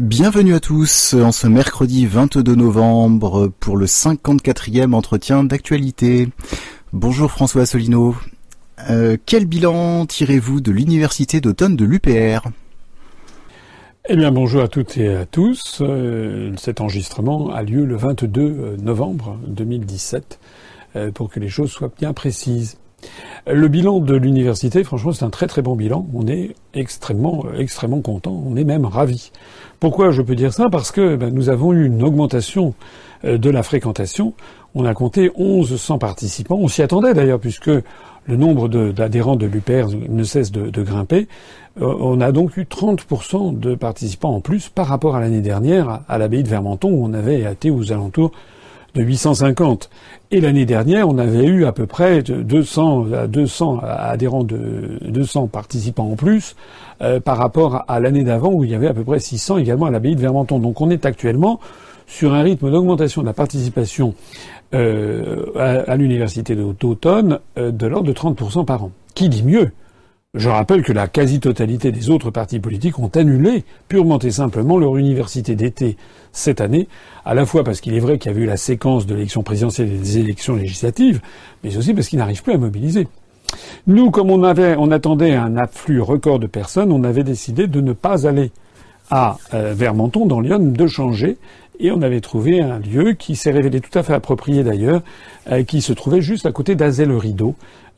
Bienvenue à tous en ce mercredi 22 novembre pour le 54e entretien d'actualité. Bonjour François Asselineau. Euh, quel bilan tirez-vous de l'université d'automne de l'UPR eh bien, bonjour à toutes et à tous. Euh, cet enregistrement a lieu le 22 novembre 2017, euh, pour que les choses soient bien précises. Le bilan de l'université, franchement, c'est un très très bon bilan. On est extrêmement extrêmement content. On est même ravis. Pourquoi je peux dire ça? Parce que ben, nous avons eu une augmentation euh, de la fréquentation. On a compté 1100 participants. On s'y attendait d'ailleurs, puisque le nombre d'adhérents de, l'UPR ne cesse de, de grimper. Euh, on a donc eu 30% de participants en plus par rapport à l'année dernière à l'abbaye de Vermenton, où on avait été aux alentours de 850. Et l'année dernière, on avait eu à peu près 200, 200 adhérents de 200 participants en plus euh, par rapport à l'année d'avant où il y avait à peu près 600 également à l'abbaye de Vermenton. Donc on est actuellement sur un rythme d'augmentation de la participation euh, à, l'université d'automne euh, de l'ordre de 30% par an. Qui dit mieux? Je rappelle que la quasi-totalité des autres partis politiques ont annulé purement et simplement leur université d'été cette année, à la fois parce qu'il est vrai qu'il y avait eu la séquence de l'élection présidentielle et des élections législatives, mais aussi parce qu'ils n'arrivent plus à mobiliser. Nous, comme on avait, on attendait un afflux record de personnes, on avait décidé de ne pas aller à euh, Vermenton, dans Lyon, de changer et on avait trouvé un lieu qui s'est révélé tout à fait approprié d'ailleurs, euh, qui se trouvait juste à côté d'Azel-le-Rideau,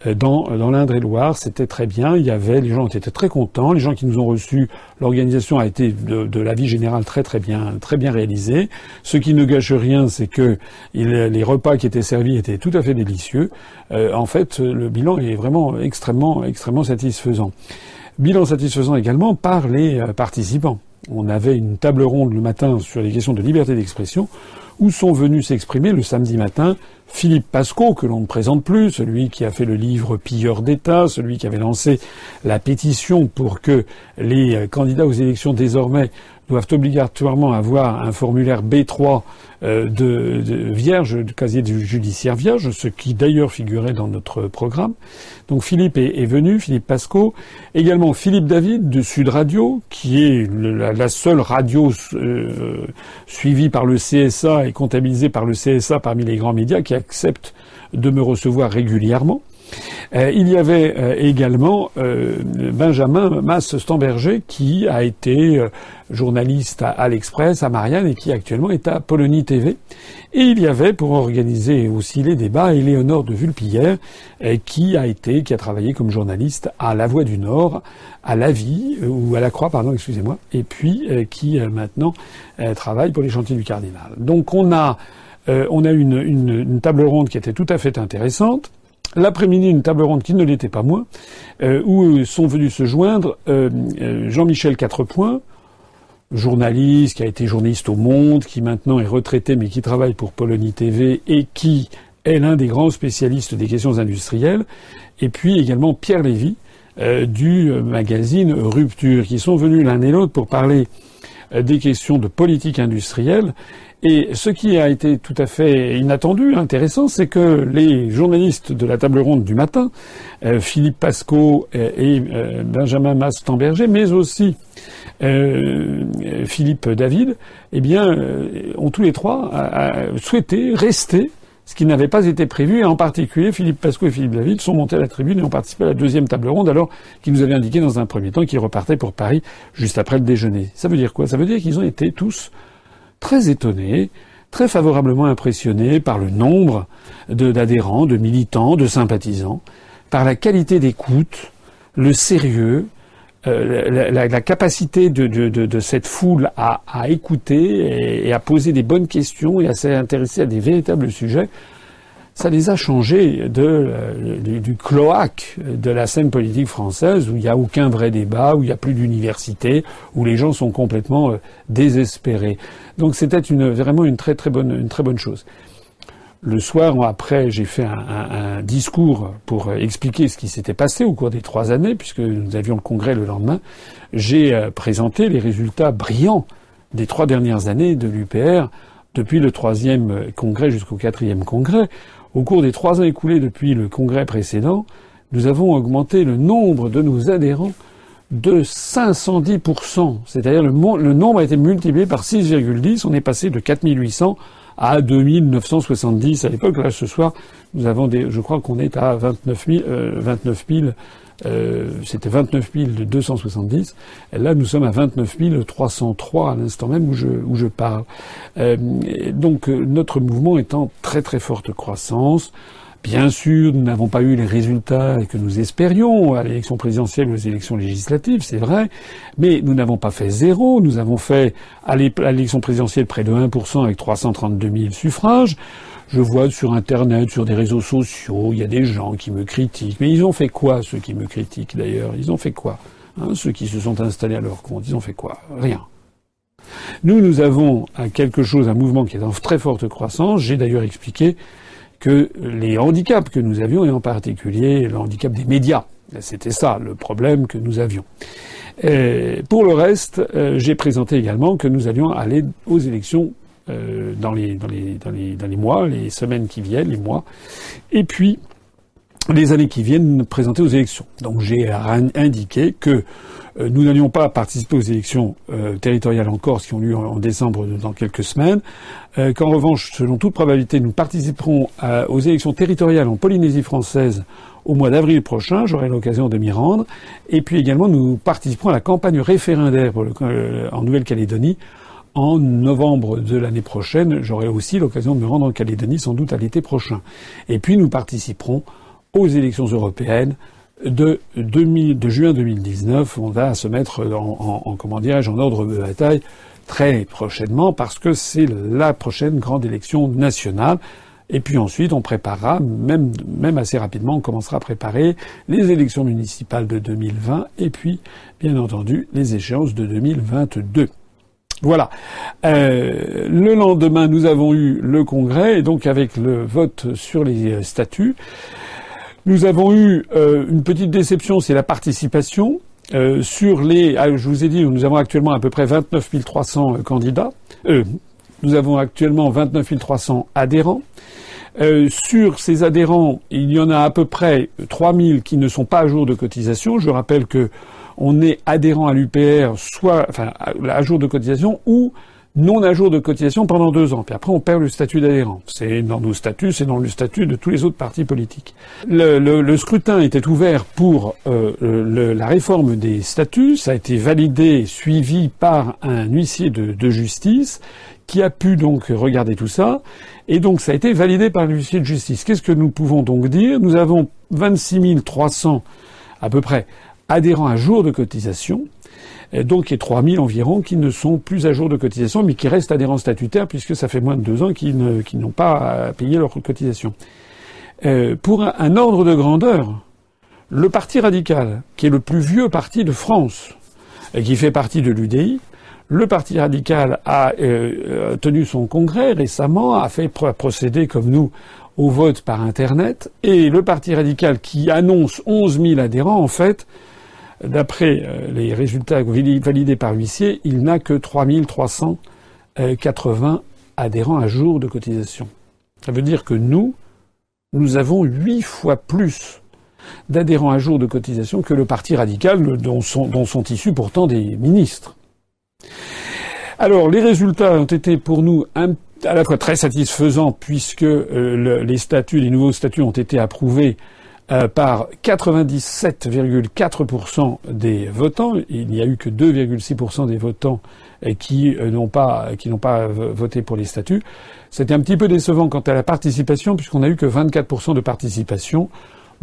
euh, dans, dans l'Indre-et-Loire. C'était très bien. Il y avait, les gens étaient très contents. Les gens qui nous ont reçus, l'organisation a été de, de la vie générale très très bien, très bien réalisée. Ce qui ne gâche rien, c'est que les repas qui étaient servis étaient tout à fait délicieux. Euh, en fait, le bilan est vraiment extrêmement, extrêmement satisfaisant. Bilan satisfaisant également par les participants on avait une table ronde le matin sur les questions de liberté d'expression, où sont venus s'exprimer le samedi matin Philippe Pasco, que l'on ne présente plus, celui qui a fait le livre Pilleur d'État, celui qui avait lancé la pétition pour que les candidats aux élections désormais doivent obligatoirement avoir un formulaire B3 euh, de, vierge, de casier judiciaire vierge, ce qui d'ailleurs figurait dans notre programme. Donc Philippe est, venu, Philippe Pasco, également Philippe David de Sud Radio, qui est la, seule radio euh, suivie par le CSA et comptabilisée par le CSA parmi les grands médias, qui accepte de me recevoir régulièrement. Euh, il y avait euh, également euh, Benjamin Masse-Stamberger qui a été journaliste à, l'Express, à Marianne, et qui actuellement est à Polonie TV. Et il y avait, pour organiser aussi les débats, Éléonore de Vulpillère, qui a été, qui a travaillé comme journaliste à La Voix du Nord, à La Vie, ou à La Croix, pardon, excusez-moi, et puis qui maintenant travaille pour les chantiers du Cardinal. Donc on a, on a une, une table ronde qui était tout à fait intéressante. L'après-midi, une table ronde qui ne l'était pas moins, euh, où sont venus se joindre euh, euh, Jean-Michel Quatrepoint, journaliste qui a été journaliste au Monde, qui maintenant est retraité mais qui travaille pour Polonie TV et qui est l'un des grands spécialistes des questions industrielles, et puis également Pierre Lévy du magazine Rupture, qui sont venus l'un et l'autre pour parler des questions de politique industrielle. Et ce qui a été tout à fait inattendu, intéressant, c'est que les journalistes de la table ronde du matin, euh, Philippe Pasco et, euh, Benjamin Mastamberger, mais aussi euh, Philippe David, eh bien, ont tous les trois souhaité rester ce qui n'avait pas été prévu, et en particulier Philippe Pasco et Philippe David sont montés à la tribune et ont participé à la deuxième table ronde, alors qu'ils nous avaient indiqué dans un premier temps qu'ils repartaient pour Paris juste après le déjeuner. Ça veut dire quoi? Ça veut dire qu'ils ont été tous très étonné, très favorablement impressionné par le nombre d'adhérents, de, militants, de sympathisants, par la qualité d'écoute, le sérieux, euh, la, capacité de, cette foule à, écouter et, à poser des bonnes questions et à s'intéresser à des véritables sujets ça les a changés de, euh, du, cloaque de la scène politique française où il n'y a aucun vrai débat, où il n'y a plus d'université, où les gens sont complètement euh, désespérés. Donc c'était une, vraiment une très très bonne, une très bonne chose. Le soir après, j'ai fait un, discours pour euh, expliquer ce qui s'était passé au cours des trois années, puisque nous avions le congrès le lendemain. J'ai présenté les résultats brillants des trois dernières années de l'UPR depuis le troisième congrès jusqu'au quatrième congrès. Au cours des trois ans écoulés depuis le congrès précédent, nous avons augmenté le nombre de nos adhérents de 510%. C'est-à-dire le, le nombre a été multiplié par 6,10. On est passé de 4800 à 2970 à l'époque. Là, ce soir, nous avons des, je crois qu'on est à 29 000, euh, 29 000 euh, c'était 29 270. Et là, nous sommes à 29 303 à l'instant même où je, où je parle. Euh, donc, euh, notre mouvement est en très très forte croissance. Bien sûr, nous n'avons pas eu les résultats que nous espérions à l'élection présidentielle ou aux élections législatives, c'est vrai, mais nous n'avons pas fait zéro. Nous avons fait à l'élection présidentielle près de 1% avec 332 000 suffrages. Je vois sur Internet, sur des réseaux sociaux, il y a des gens qui me critiquent. Mais ils ont fait quoi, ceux qui me critiquent d'ailleurs? Ils ont fait quoi hein, Ceux qui se sont installés à leur compte, ils ont fait quoi? Rien. Nous, nous avons quelque chose, un mouvement qui est en très forte croissance. J'ai d'ailleurs expliqué que les handicaps que nous avions, et en particulier le handicap des médias, c'était ça le problème que nous avions. pour le reste, euh, j'ai présenté également que nous allions aller aux élections euh, dans, les, dans, les, dans, les, dans les mois, les semaines qui viennent, les mois, et puis les années qui viennent présenter aux élections. Donc j'ai indiqué que euh, nous n'allions pas participer aux élections euh, territoriales en Corse qui ont lieu en, décembre dans quelques semaines, euh, qu'en revanche, selon toute probabilité, nous participerons aux élections territoriales en Polynésie française au mois d'avril prochain, j'aurai l'occasion de m'y rendre, et puis également nous participerons à la campagne référendaire en Nouvelle-Calédonie en novembre de l'année prochaine. J'aurai aussi l'occasion de me rendre en Calédonie sans doute à l'été prochain. Et puis nous participerons aux élections européennes de, juin 2019, on va se mettre en, en, comment dirais-je, en ordre de bataille très prochainement parce que c'est la prochaine grande élection nationale. Et puis ensuite, on préparera, même, même assez rapidement, on commencera à préparer les élections municipales de 2020 et puis, bien entendu, les échéances de 2022. Voilà. Euh, le lendemain, nous avons eu le congrès, et donc avec le vote sur les statuts. Nous avons eu euh, une petite déception, c'est la participation. Euh, sur les, ah, je vous ai dit, nous avons actuellement à peu près 29 300 euh, candidats. nous avons actuellement 29 300 adhérents. sur ces adhérents, il y en a à peu près 3000 qui ne sont pas à jour de cotisation. Je rappelle que on est adhérent à l'UPR, soit enfin, à jour de cotisation, ou non à jour de cotisation pendant deux ans. Puis après, on perd le statut d'adhérent. C'est dans nos statuts, c'est dans le statut de tous les autres partis politiques. Le, scrutin était ouvert pour euh, la réforme des statuts. Ça a été validé, suivi par un huissier de, de, justice qui a pu donc regarder tout ça. Et donc, ça a été validé par l'huissier de justice. Qu'est-ce que nous pouvons donc dire? Nous avons 26 300 à peu près adhérents à jour de cotisation donc il y a 3000 environ qui ne sont plus à jour de cotisation, mais qui restent adhérents statutaires, puisque ça fait moins de deux ans qu'ils n'ont pas payé leur cotisation. Euh, pour un, ordre de grandeur, le Parti radical, qui est le plus vieux parti de France, et qui fait partie de l'UDI, le Parti radical a euh, tenu son congrès récemment, a fait procéder comme nous au vote par Internet, et le Parti radical qui annonce 11 000 adhérents, en fait, D'après euh, les résultats validés par l'huissier, il n'a que 3380 adhérents à jour de cotisation. Ça veut dire que nous, nous avons huit fois plus d'adhérents à jour de cotisation que le Parti radical dont sont, dont sont issus pourtant des ministres. Alors, les résultats ont été pour nous à la fois très satisfaisants puisque euh, les statuts, les nouveaux statuts ont été approuvés euh, par 97,4% des votants. Il n'y a eu que 2,6% des votants euh, qui euh, n'ont pas qui n'ont pas voté pour les statuts. C'était un petit peu décevant quant à la participation puisqu'on a eu que 24% de participation.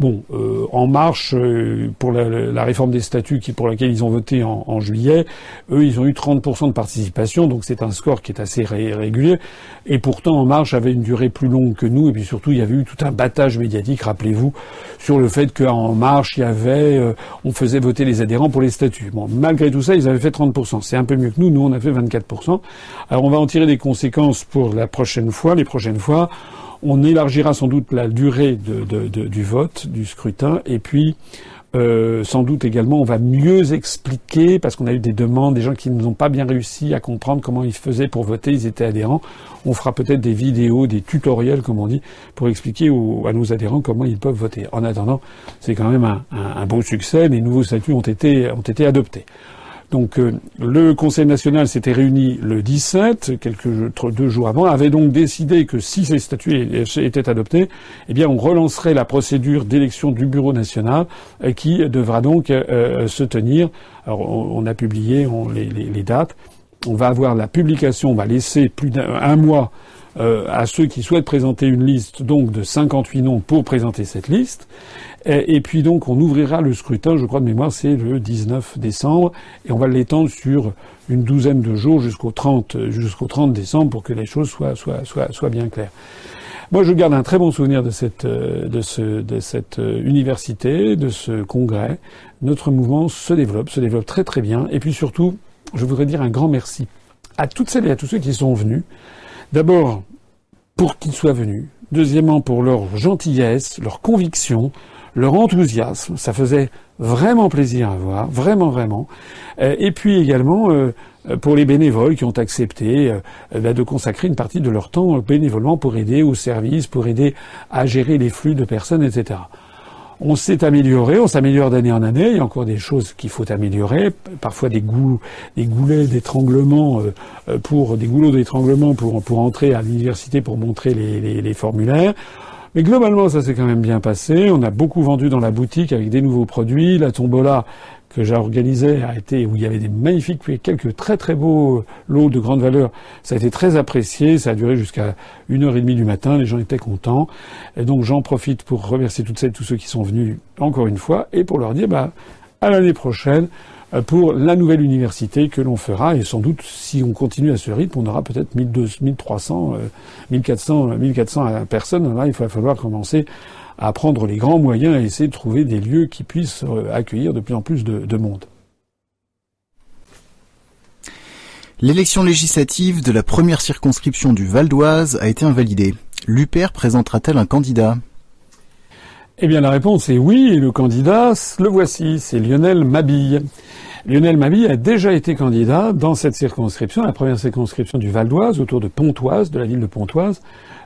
Bon, euh, En Marche, euh, pour la, réforme des statuts qui, pour laquelle ils ont voté en, juillet, eux, ils ont eu 30% de participation, donc c'est un score qui est assez régulier. Et pourtant, En Marche avait une durée plus longue que nous, et puis surtout, il y avait eu tout un battage médiatique, rappelez-vous, sur le fait qu'en Marche, il y avait, euh, on faisait voter les adhérents pour les statuts. Bon, malgré tout ça, ils avaient fait 30%. C'est un peu mieux que nous. Nous, on a fait 24%. Alors, on va en tirer des conséquences pour la prochaine fois, les prochaines fois. On élargira sans doute la durée du vote, du scrutin, et puis Euh, sans doute également, on va mieux expliquer, parce qu'on a eu des demandes, des gens qui n'ont pas bien réussi à comprendre comment ils faisaient pour voter, ils étaient adhérents. On fera peut-être des vidéos, des tutoriels, comme on dit, pour expliquer à nos adhérents comment ils peuvent voter. En attendant, c'est quand même un, un, un, beau succès. Les nouveaux statuts ont été, ont été adoptés. Donc euh, le Conseil national s'était réuni le 17, quelques deux jours avant, avait donc décidé que si ces statuts étaient adoptés, eh bien on relancerait la procédure d'élection du Bureau national euh, qui devra donc euh, se tenir. Alors on, a publié les, les, dates. On va avoir la publication, on va laisser plus d'un mois à ceux qui souhaitent présenter une liste donc de 58 noms pour présenter cette liste. Et, puis donc on ouvrira le scrutin, je crois de mémoire, c'est le 19 décembre, et on va l'étendre sur une douzaine de jours jusqu'au 30, jusqu'au 30 décembre pour que les choses soient, soient, soient, soient bien claires. Moi, je garde un très bon souvenir de cette, de, ce, de cette université, de ce congrès. Notre mouvement se développe, se développe très très bien. Et puis surtout, je voudrais dire un grand merci à toutes celles et à tous ceux qui sont venus. D'abord, pour qu'ils soient venus. Deuxièmement, pour leur gentillesse, leur conviction, leur enthousiasme. Ça faisait vraiment plaisir à voir, vraiment, vraiment. Euh, et puis également euh, pour les bénévoles qui ont accepté euh, bah, de consacrer une partie de leur temps bénévolement pour aider au service, pour aider à gérer les flux de personnes, etc. On s'est amélioré, on s'améliore d'année en année. Il y a encore des choses qu'il faut améliorer, parfois des, goûts, des goulets d'étranglement pour des goulots d'étranglement pour pour entrer à l'université pour montrer les, les, les formulaires. Mais globalement, ça s'est quand même bien passé. On a beaucoup vendu dans la boutique avec des nouveaux produits. La tombola que j'ai organisée a été où il y avait des magnifiques, quelques très très beaux lots de grande valeur. Ça a été très apprécié. Ça a duré jusqu'à une heure et demie du matin. Les gens étaient contents. Et donc j'en profite pour remercier toutes celles, tous ceux qui sont venus encore une fois et pour leur dire, bah, à l'année prochaine. Euh, pour la nouvelle université que l'on fera. Et sans doute, si on continue à ce rythme, on aura peut-être 1200, 1300, 1400, 1400 personnes. Il va falloir commencer à prendre les grands moyens et essayer de trouver des lieux qui puissent euh, accueillir de plus en plus de monde. L'élection législative de la première circonscription du Val d'Oise a été invalidée. L'UPER présentera-t-elle un candidat? Eh bien, la réponse est oui, et le candidat, le voici, c'est Lionel Mabille. Lionel Mabille a déjà été candidat dans cette circonscription, la première circonscription du Val d'Oise, autour de Pontoise, de la ville de Pontoise,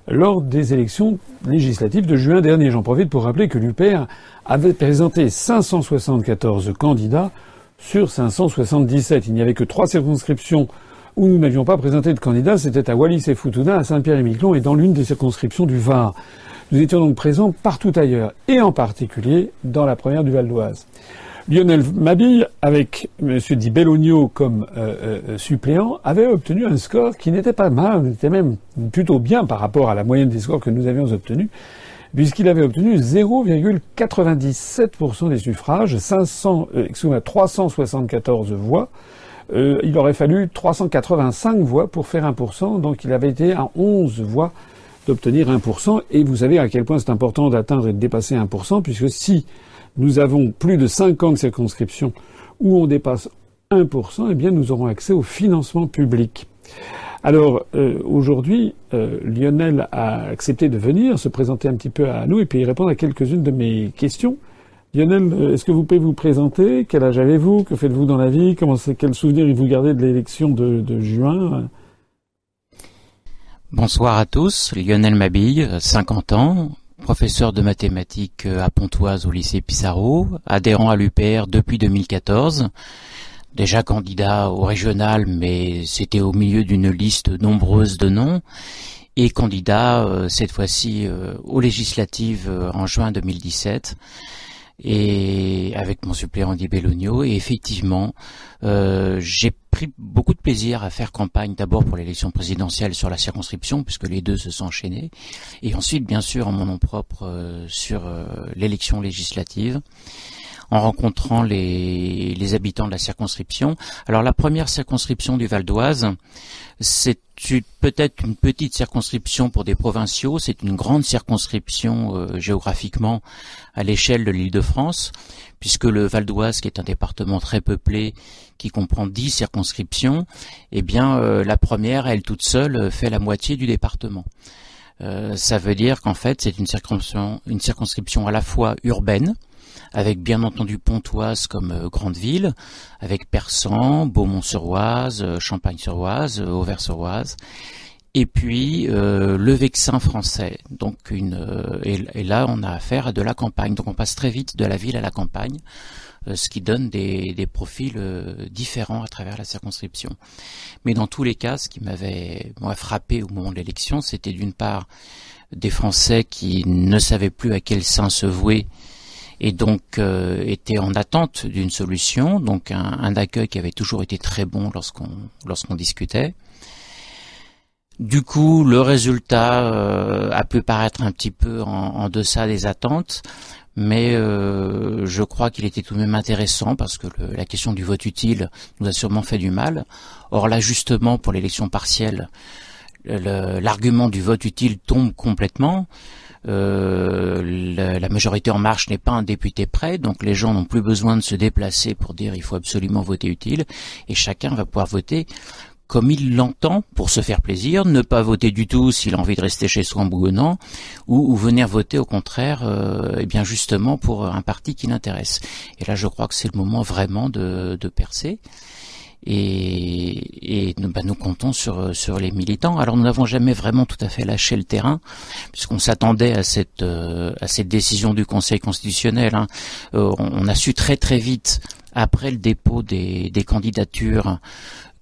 lors des élections législatives de juin dernier. J'en profite pour rappeler que l'UPER avait présenté 574 candidats sur 577. Il n'y avait que trois circonscriptions où nous n'avions pas présenté de candidats. C'était à Wallis et Futuna, à Saint-Pierre-et-Miquelon et dans l'une des circonscriptions du Var. Nous étions donc présents partout ailleurs, et en particulier dans la première du Val d'Oise. Lionel Mabille, avec M. Di Bellogno comme euh, euh, suppléant, avait obtenu un score qui n'était pas mal, était même plutôt bien par rapport à la moyenne des scores que nous avions obtenus, puisqu'il avait obtenu 0,97% des suffrages, 500, euh, 374 voix. Euh, il aurait fallu 385 voix pour faire 1%, donc il avait été à 11 voix d'obtenir 1%. Et vous savez à quel point c'est important d'atteindre et de dépasser 1%, puisque si nous avons plus de 50 circonscriptions où on dépasse 1%, eh bien nous aurons accès au financement public. Alors euh, aujourd'hui, euh, Lionel a accepté de venir se présenter un petit peu à nous et puis répondre à quelques-unes de mes questions. Lionel, euh, est-ce que vous pouvez vous présenter? Quel âge avez-vous? Que faites-vous dans la vie? Comment Quel souvenir vous gardez de l'élection de, de juin? Bonsoir à tous, Lionel Mabille, 50 ans, professeur de mathématiques à Pontoise au lycée Pissarro, adhérent à l'UPR depuis 2014, déjà candidat au régional, mais c'était au milieu d'une liste nombreuse de noms, et candidat euh, cette fois-ci euh, aux législatives euh, en juin 2017 et avec mon suppléant Di Bellogno. Et effectivement, euh, j'ai pris beaucoup de plaisir à faire campagne d'abord pour l'élection présidentielle sur la circonscription, puisque les deux se sont enchaînés, et ensuite, bien sûr, en mon nom propre euh, sur euh, l'élection législative en rencontrant les, les, habitants de la circonscription. Alors la première circonscription du Val d'Oise, c'est peut-être une petite circonscription pour des provinciaux, c'est une grande circonscription euh, géographiquement à l'échelle de l'île de France, puisque le Val d'Oise, qui est un département très peuplé, qui comprend dix circonscriptions, eh bien euh, la première, elle toute seule, fait la moitié du département. Euh, ça veut dire qu'en fait, c'est une circonscription, une circonscription à la fois urbaine, avec bien entendu Pontoise comme grande ville, avec Persan, Beaumont-sur-Oise, Champagne-sur-Oise, Auvers-sur-Oise, et puis le Vexin français. Donc une et, là on a affaire à de la campagne. Donc on passe très vite de la ville à la campagne. Euh, ce qui donne des, des profils euh, différents à travers la circonscription. Mais dans tous les cas, ce qui m'avait moi frappé au moment de l'élection, c'était d'une part des Français qui ne savaient plus à quel sein se vouer et donc euh, étaient en attente d'une solution, donc un, un, accueil qui avait toujours été très bon lorsqu'on lorsqu'on discutait. Du coup, le résultat a pu paraître un petit peu en, en deçà des attentes mais euh, je crois qu'il était tout de même intéressant parce que la question du vote utile nous a sûrement fait du mal. Or là, justement, pour l'élection partielle, l'argument du vote utile tombe complètement. Euh, la, majorité en marche n'est pas un député prêt, donc les gens n'ont plus besoin de se déplacer pour dire il faut absolument voter utile, et chacun va pouvoir voter comme il l'entend pour se faire plaisir, ne pas voter du tout s'il a envie de rester chez soi en bougonnant, ou, venir voter au contraire, euh, eh bien justement pour un parti qui l'intéresse. Et là, je crois que c'est le moment vraiment de, percer. Et, et bah, nous comptons sur, sur les militants. Alors nous n'avons jamais vraiment tout à fait lâché le terrain, puisqu'on s'attendait à cette, euh, à cette décision du Conseil constitutionnel. Hein. Euh, on, a su très très vite, après le dépôt des, des candidatures,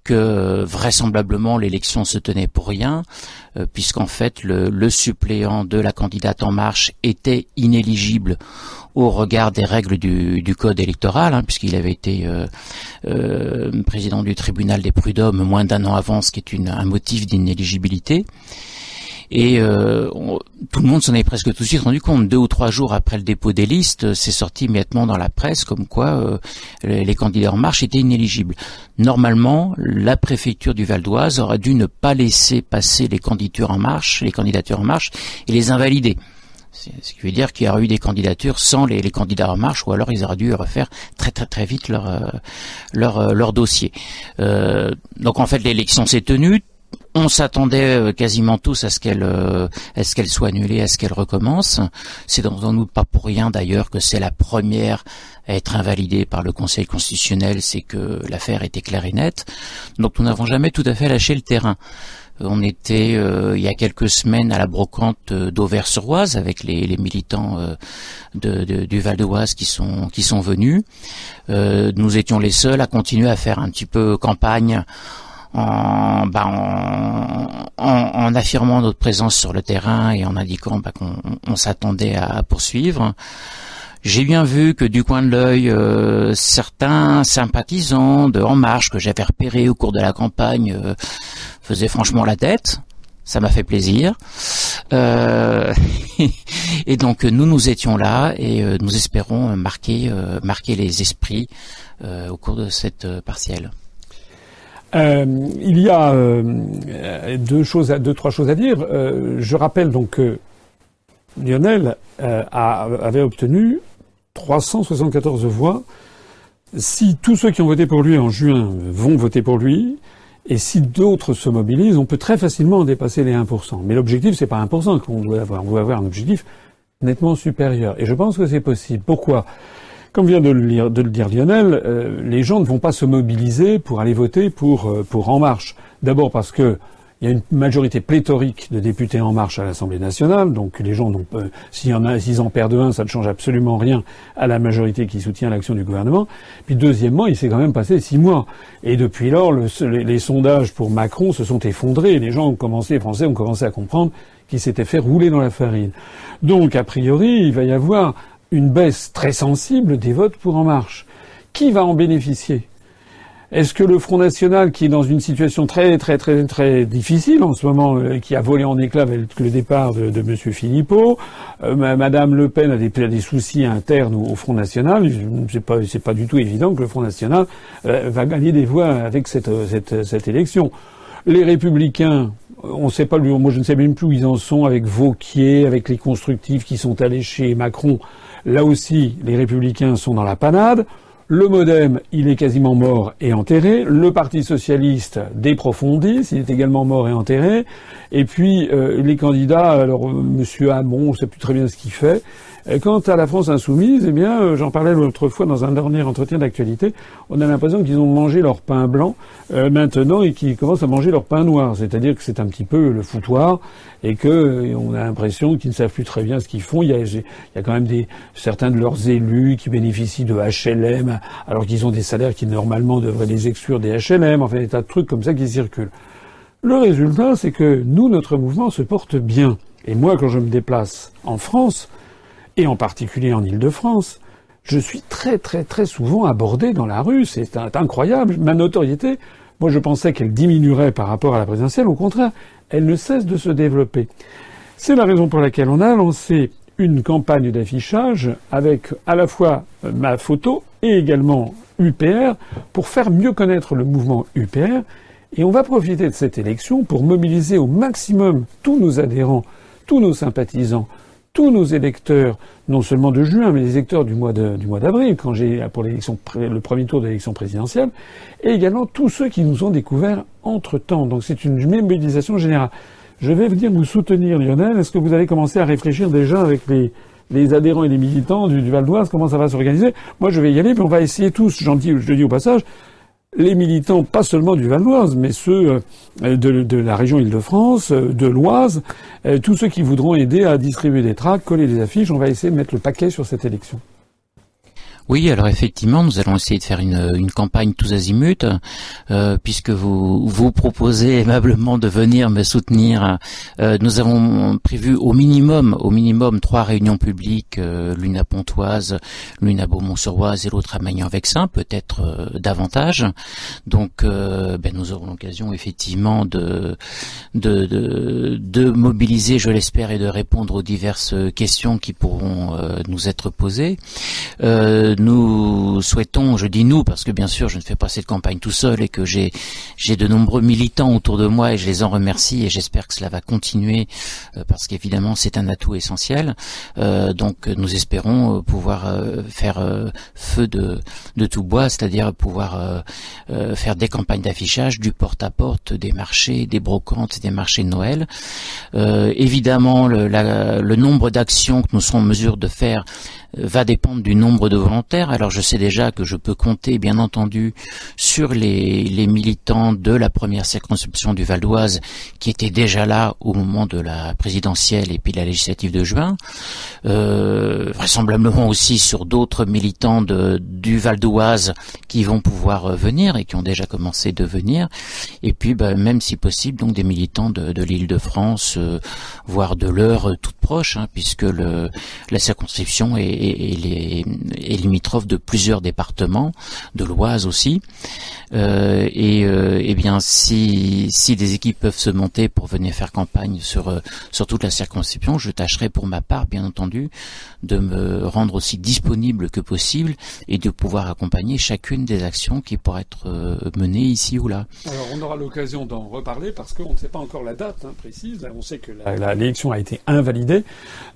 que vraisemblablement l'élection se tenait pour rien, euh, puisqu'en fait le, suppléant de la candidate En Marche était inéligible au regard des règles du, code électoral, hein, puisqu'il avait été euh, euh, président du tribunal des prud'hommes moins d'un an avant, ce qui est une, un motif d'inéligibilité. Et euh, tout le monde s'en est presque tout de suite rendu compte. Deux ou trois jours après le dépôt des listes, c'est sorti immédiatement dans la presse comme quoi euh, les candidats en marche étaient inéligibles. Normalement, la préfecture du Val d'Oise aurait dû ne pas laisser passer les candidatures en marche, les candidatures en marche, et les invalider. Ce qui veut dire qu'il y aurait eu des candidatures sans les, candidats en marche, ou alors ils auraient dû refaire très très très vite leur euh, leur, leur dossier. donc en fait l'élection s'est tenue, on s'attendait euh, quasiment tous à ce qu'elle euh, ce qu'elle soit annulée, à ce qu'elle recommence. C'est dans nous pas pour rien d'ailleurs que c'est la première à être invalidée par le Conseil constitutionnel, c'est que l'affaire était claire et nette. Donc nous n'avons jamais tout à fait lâché le terrain. On était euh, il y a quelques semaines à la brocante d'Auvers-sur-Oise avec les, militants du Val d'Oise qui sont qui sont venus. nous étions les seuls à continuer à faire un petit peu campagne en, bah, en, affirmant notre présence sur le terrain et en indiquant bah, qu'on s'attendait à poursuivre. J'ai bien vu que du coin de l'œil, euh, certains sympathisants de En Marche que j'avais repérés au cours de la campagne euh, faisaient franchement la tête. Ça m'a fait plaisir. Euh, et donc nous, nous étions là et nous espérons marquer, marquer les esprits au cours de cette partielle. Euh, il y a euh, deux choses, deux trois choses à dire. Euh, je rappelle donc que Lionel avait obtenu 374 voix. Si tous ceux qui ont voté pour lui en juin vont voter pour lui, et si d'autres se mobilisent, on peut très facilement dépasser les 1%. Mais l'objectif, c'est pas 1% qu'on doit avoir. On doit avoir un objectif nettement supérieur. Et je pense que c'est possible. Pourquoi? Comme vient de le, dire Lionel, euh, les gens ne vont pas se mobiliser pour aller voter pour, euh, pour En Marche. D'abord parce que il y a une majorité pléthorique de députés En Marche à l'Assemblée nationale, donc les gens n'ont pas, s'ils en, en perdent un, ça ne change absolument rien à la majorité qui soutient l'action du gouvernement. Puis deuxièmement, il s'est quand même passé six mois. Et depuis lors, les, sondages pour Macron se sont effondrés. Les gens ont commencé, les Français ont commencé à comprendre qu'il s'était fait rouler dans la farine. Donc, a priori, il va y avoir une baisse très sensible des votes pour En Marche. Qui va en bénéficier? Est-ce que le Front National, qui est dans une situation très très très très difficile en ce moment, euh, qui a volé en éclats avec le départ de, M. Philippot, euh, Madame Le Pen a des, soucis internes au, Front National, c'est pas pas du tout évident que le Front National euh, va gagner des voix avec cette, cette, cette élection. Les Républicains, on sait pas, moi je ne sais même plus où ils en sont avec Vauquier, avec les constructifs qui sont allés chez Macron Là aussi, les républicains sont dans la panade. Le modem, il est quasiment mort et enterré. Le Parti socialiste, déprofondis, il est également mort et enterré. Et puis euh, les candidats, alors euh, Monsieur Hamon, on ne sait plus très bien ce qu'il fait. Et quant à la France insoumise, eh bien, euh, j'en parlais l'autre fois dans un dernier entretien d'actualité, on a l'impression qu'ils ont mangé leur pain blanc euh, maintenant et qu'ils commencent à manger leur pain noir. C'est-à-dire que c'est un petit peu le foutoir et que euh, on a l'impression qu'ils ne savent plus très bien ce qu'ils font. Il y, a, il y a quand même des certains de leurs élus qui bénéficient de HLM alors qu'ils ont des salaires qui normalement devraient les exclure des HLM. Enfin, des tas de trucs comme ça qui circulent. Le résultat, c'est que nous, notre mouvement se porte bien. Et moi, quand je me déplace en France, et en particulier en Ile-de-France, je suis très très très souvent abordé dans la rue. C'est incroyable. Ma notoriété, moi je pensais qu'elle diminuerait par rapport à la présidentielle. Au contraire, elle ne cesse de se développer. C'est la raison pour laquelle on a lancé une campagne d'affichage avec à la fois ma photo et également UPR pour faire mieux connaître le mouvement UPR. Et on va profiter de cette élection pour mobiliser au maximum tous nos adhérents, tous nos sympathisants, tous nos électeurs, non seulement de juin, mais les électeurs du mois du d'avril, quand j'ai pour l'élection le premier tour de l'élection présidentielle, et également tous ceux qui nous ont découverts entre temps. Donc c'est une mobilisation générale. Je vais venir vous soutenir, Lionel. Est-ce que vous avez commencé à réfléchir déjà avec les, adhérents et les militants du, Val d'Oise, comment ça va s'organiser? Moi, je vais y aller, puis on va essayer tous, j'en dis, je le dis au passage, les militants, pas seulement du Val d'Oise, mais ceux euh, de, la région Île-de-France, euh, de l'Oise, euh, tous ceux qui voudront aider à distribuer des tracts, coller des affiches, on va essayer de mettre le paquet sur cette élection. Oui, alors effectivement, nous allons essayer de faire une, une campagne tous azimuts, euh, puisque vous vous proposez aimablement de venir me soutenir. Euh, nous avons prévu au minimum, au minimum trois réunions publiques, euh, l'une à Pontoise, l'une à Beaumont-sur-Oise et l'autre à Magnan-Vexin, peut-être euh, davantage. Donc, ben, nous aurons l'occasion effectivement de, de, de mobiliser, je l'espère, et de répondre aux diverses questions qui pourront nous être posées nous souhaitons, je dis nous parce que bien sûr je ne fais pas cette campagne tout seul et que j'ai j'ai de nombreux militants autour de moi et je les en remercie et j'espère que cela va continuer euh, parce qu'évidemment c'est un atout essentiel. Euh, donc nous espérons euh, pouvoir faire feu de de tout bois, c'est-à-dire pouvoir faire des campagnes d'affichage, du porte-à-porte, des marchés, des brocantes, des marchés de Noël. évidemment le, nombre d'actions que nous serons en mesure de faire va dépendre du nombre de volontaires. Alors je sais déjà que je peux compter, bien entendu, sur les, militants de la première circonscription du Val d'Oise qui étaient déjà là au moment de la présidentielle et puis de la législative de juin. Euh, vraisemblablement aussi sur d'autres militants du Val d'Oise qui vont pouvoir euh, venir et qui ont déjà commencé de venir. Et puis bah, même si possible, donc des militants de, de l'île de France, euh, voire de l'heure euh, toute proche, hein, puisque la circonscription est et, les, limitrophe de plusieurs départements, de l'Oise aussi. Euh, et euh, eh bien, si, si des équipes peuvent se monter pour venir faire campagne sur, euh, sur toute la circonscription, je tâcherai pour ma part, bien entendu, de me rendre aussi disponible que possible et de pouvoir accompagner chacune des actions qui pourraient être menées ici ou là. Alors, on aura l'occasion d'en reparler parce qu'on ne sait pas encore la date hein, précise. On sait que l'élection a été invalidée.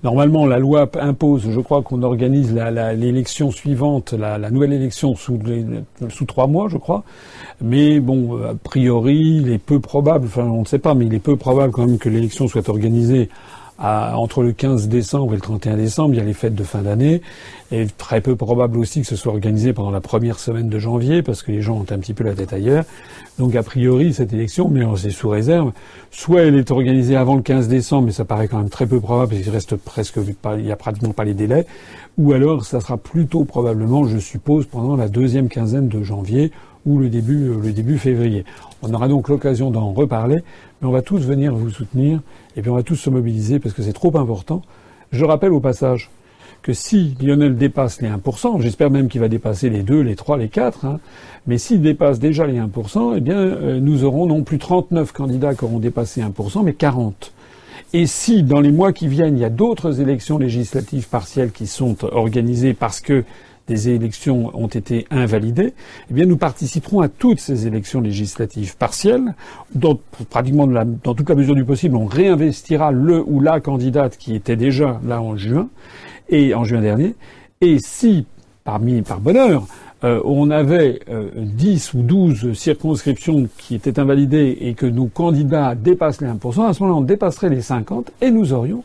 Normalement, la loi impose, je crois qu'on organise l'élection suivante, la, nouvelle élection sous, trois mois, je crois. Mais bon, a priori, il est peu probable, enfin on ne sait pas, mais il est peu probable quand même que l'élection soit organisée entre le 15 décembre et le 31 décembre, il y a les fêtes de fin d'année, et très peu probable aussi que ce soit organisé pendant la première semaine de janvier, parce que les gens ont un petit peu la tête ailleurs. Donc a priori, cette élection, mais c'est sous réserve, soit elle est organisée avant le 15 décembre, mais ça paraît quand même très peu probable, parce qu'il reste presque, il n'y a pratiquement pas les délais, ou alors ça sera plutôt probablement, je suppose, pendant la deuxième quinzaine de janvier, ou le début, le début février. On aura donc l'occasion d'en reparler, mais on va tous venir vous soutenir et puis on va tous se mobiliser parce que c'est trop important. Je rappelle au passage que si Lionel dépasse les 1%, j'espère même qu'il va dépasser les 2, les 3, les 4, hein, mais s'il dépasse déjà les 1%, eh bien, euh, nous aurons non plus 39 candidats qui auront dépassé 1%, mais 40. Et si dans les mois qui viennent, il y a d'autres élections législatives partielles qui sont organisées parce que des élections ont été invalidées, eh bien nous participerons à toutes ces élections législatives partielles. Dans, pratiquement dans toute la mesure du possible, on réinvestira le ou la candidate qui était déjà là en juin et en juin dernier. Et si parmi par bonheur, euh, on avait euh, 10 ou 12 circonscriptions qui étaient invalidées et que nos candidats dépassent les 1%, à ce moment-là, on dépasserait les 50 et nous aurions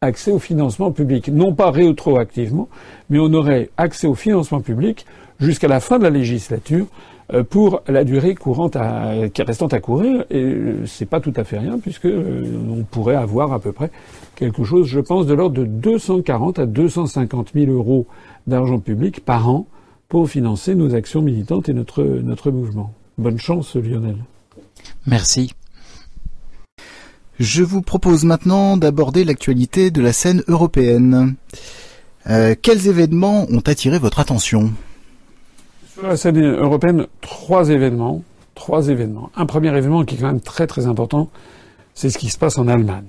accès au financement public. Non pas rétroactivement, mais on aurait accès au financement public jusqu'à la fin de la législature euh, pour la durée courante à, restante à courir. Et euh, c'est pas tout à fait rien puisque on pourrait avoir à peu près quelque chose, je pense, de l'ordre de 240 à 250 000 euros d'argent public par an pour financer nos actions militantes et notre, notre mouvement. Bonne chance, Lionel. Merci. Je vous propose maintenant d'aborder l'actualité de la scène européenne. Euh, quels événements ont attiré votre attention? Sur la scène européenne, trois événements. Trois événements. Un premier événement qui est quand même très très important, c'est ce qui se passe en Allemagne.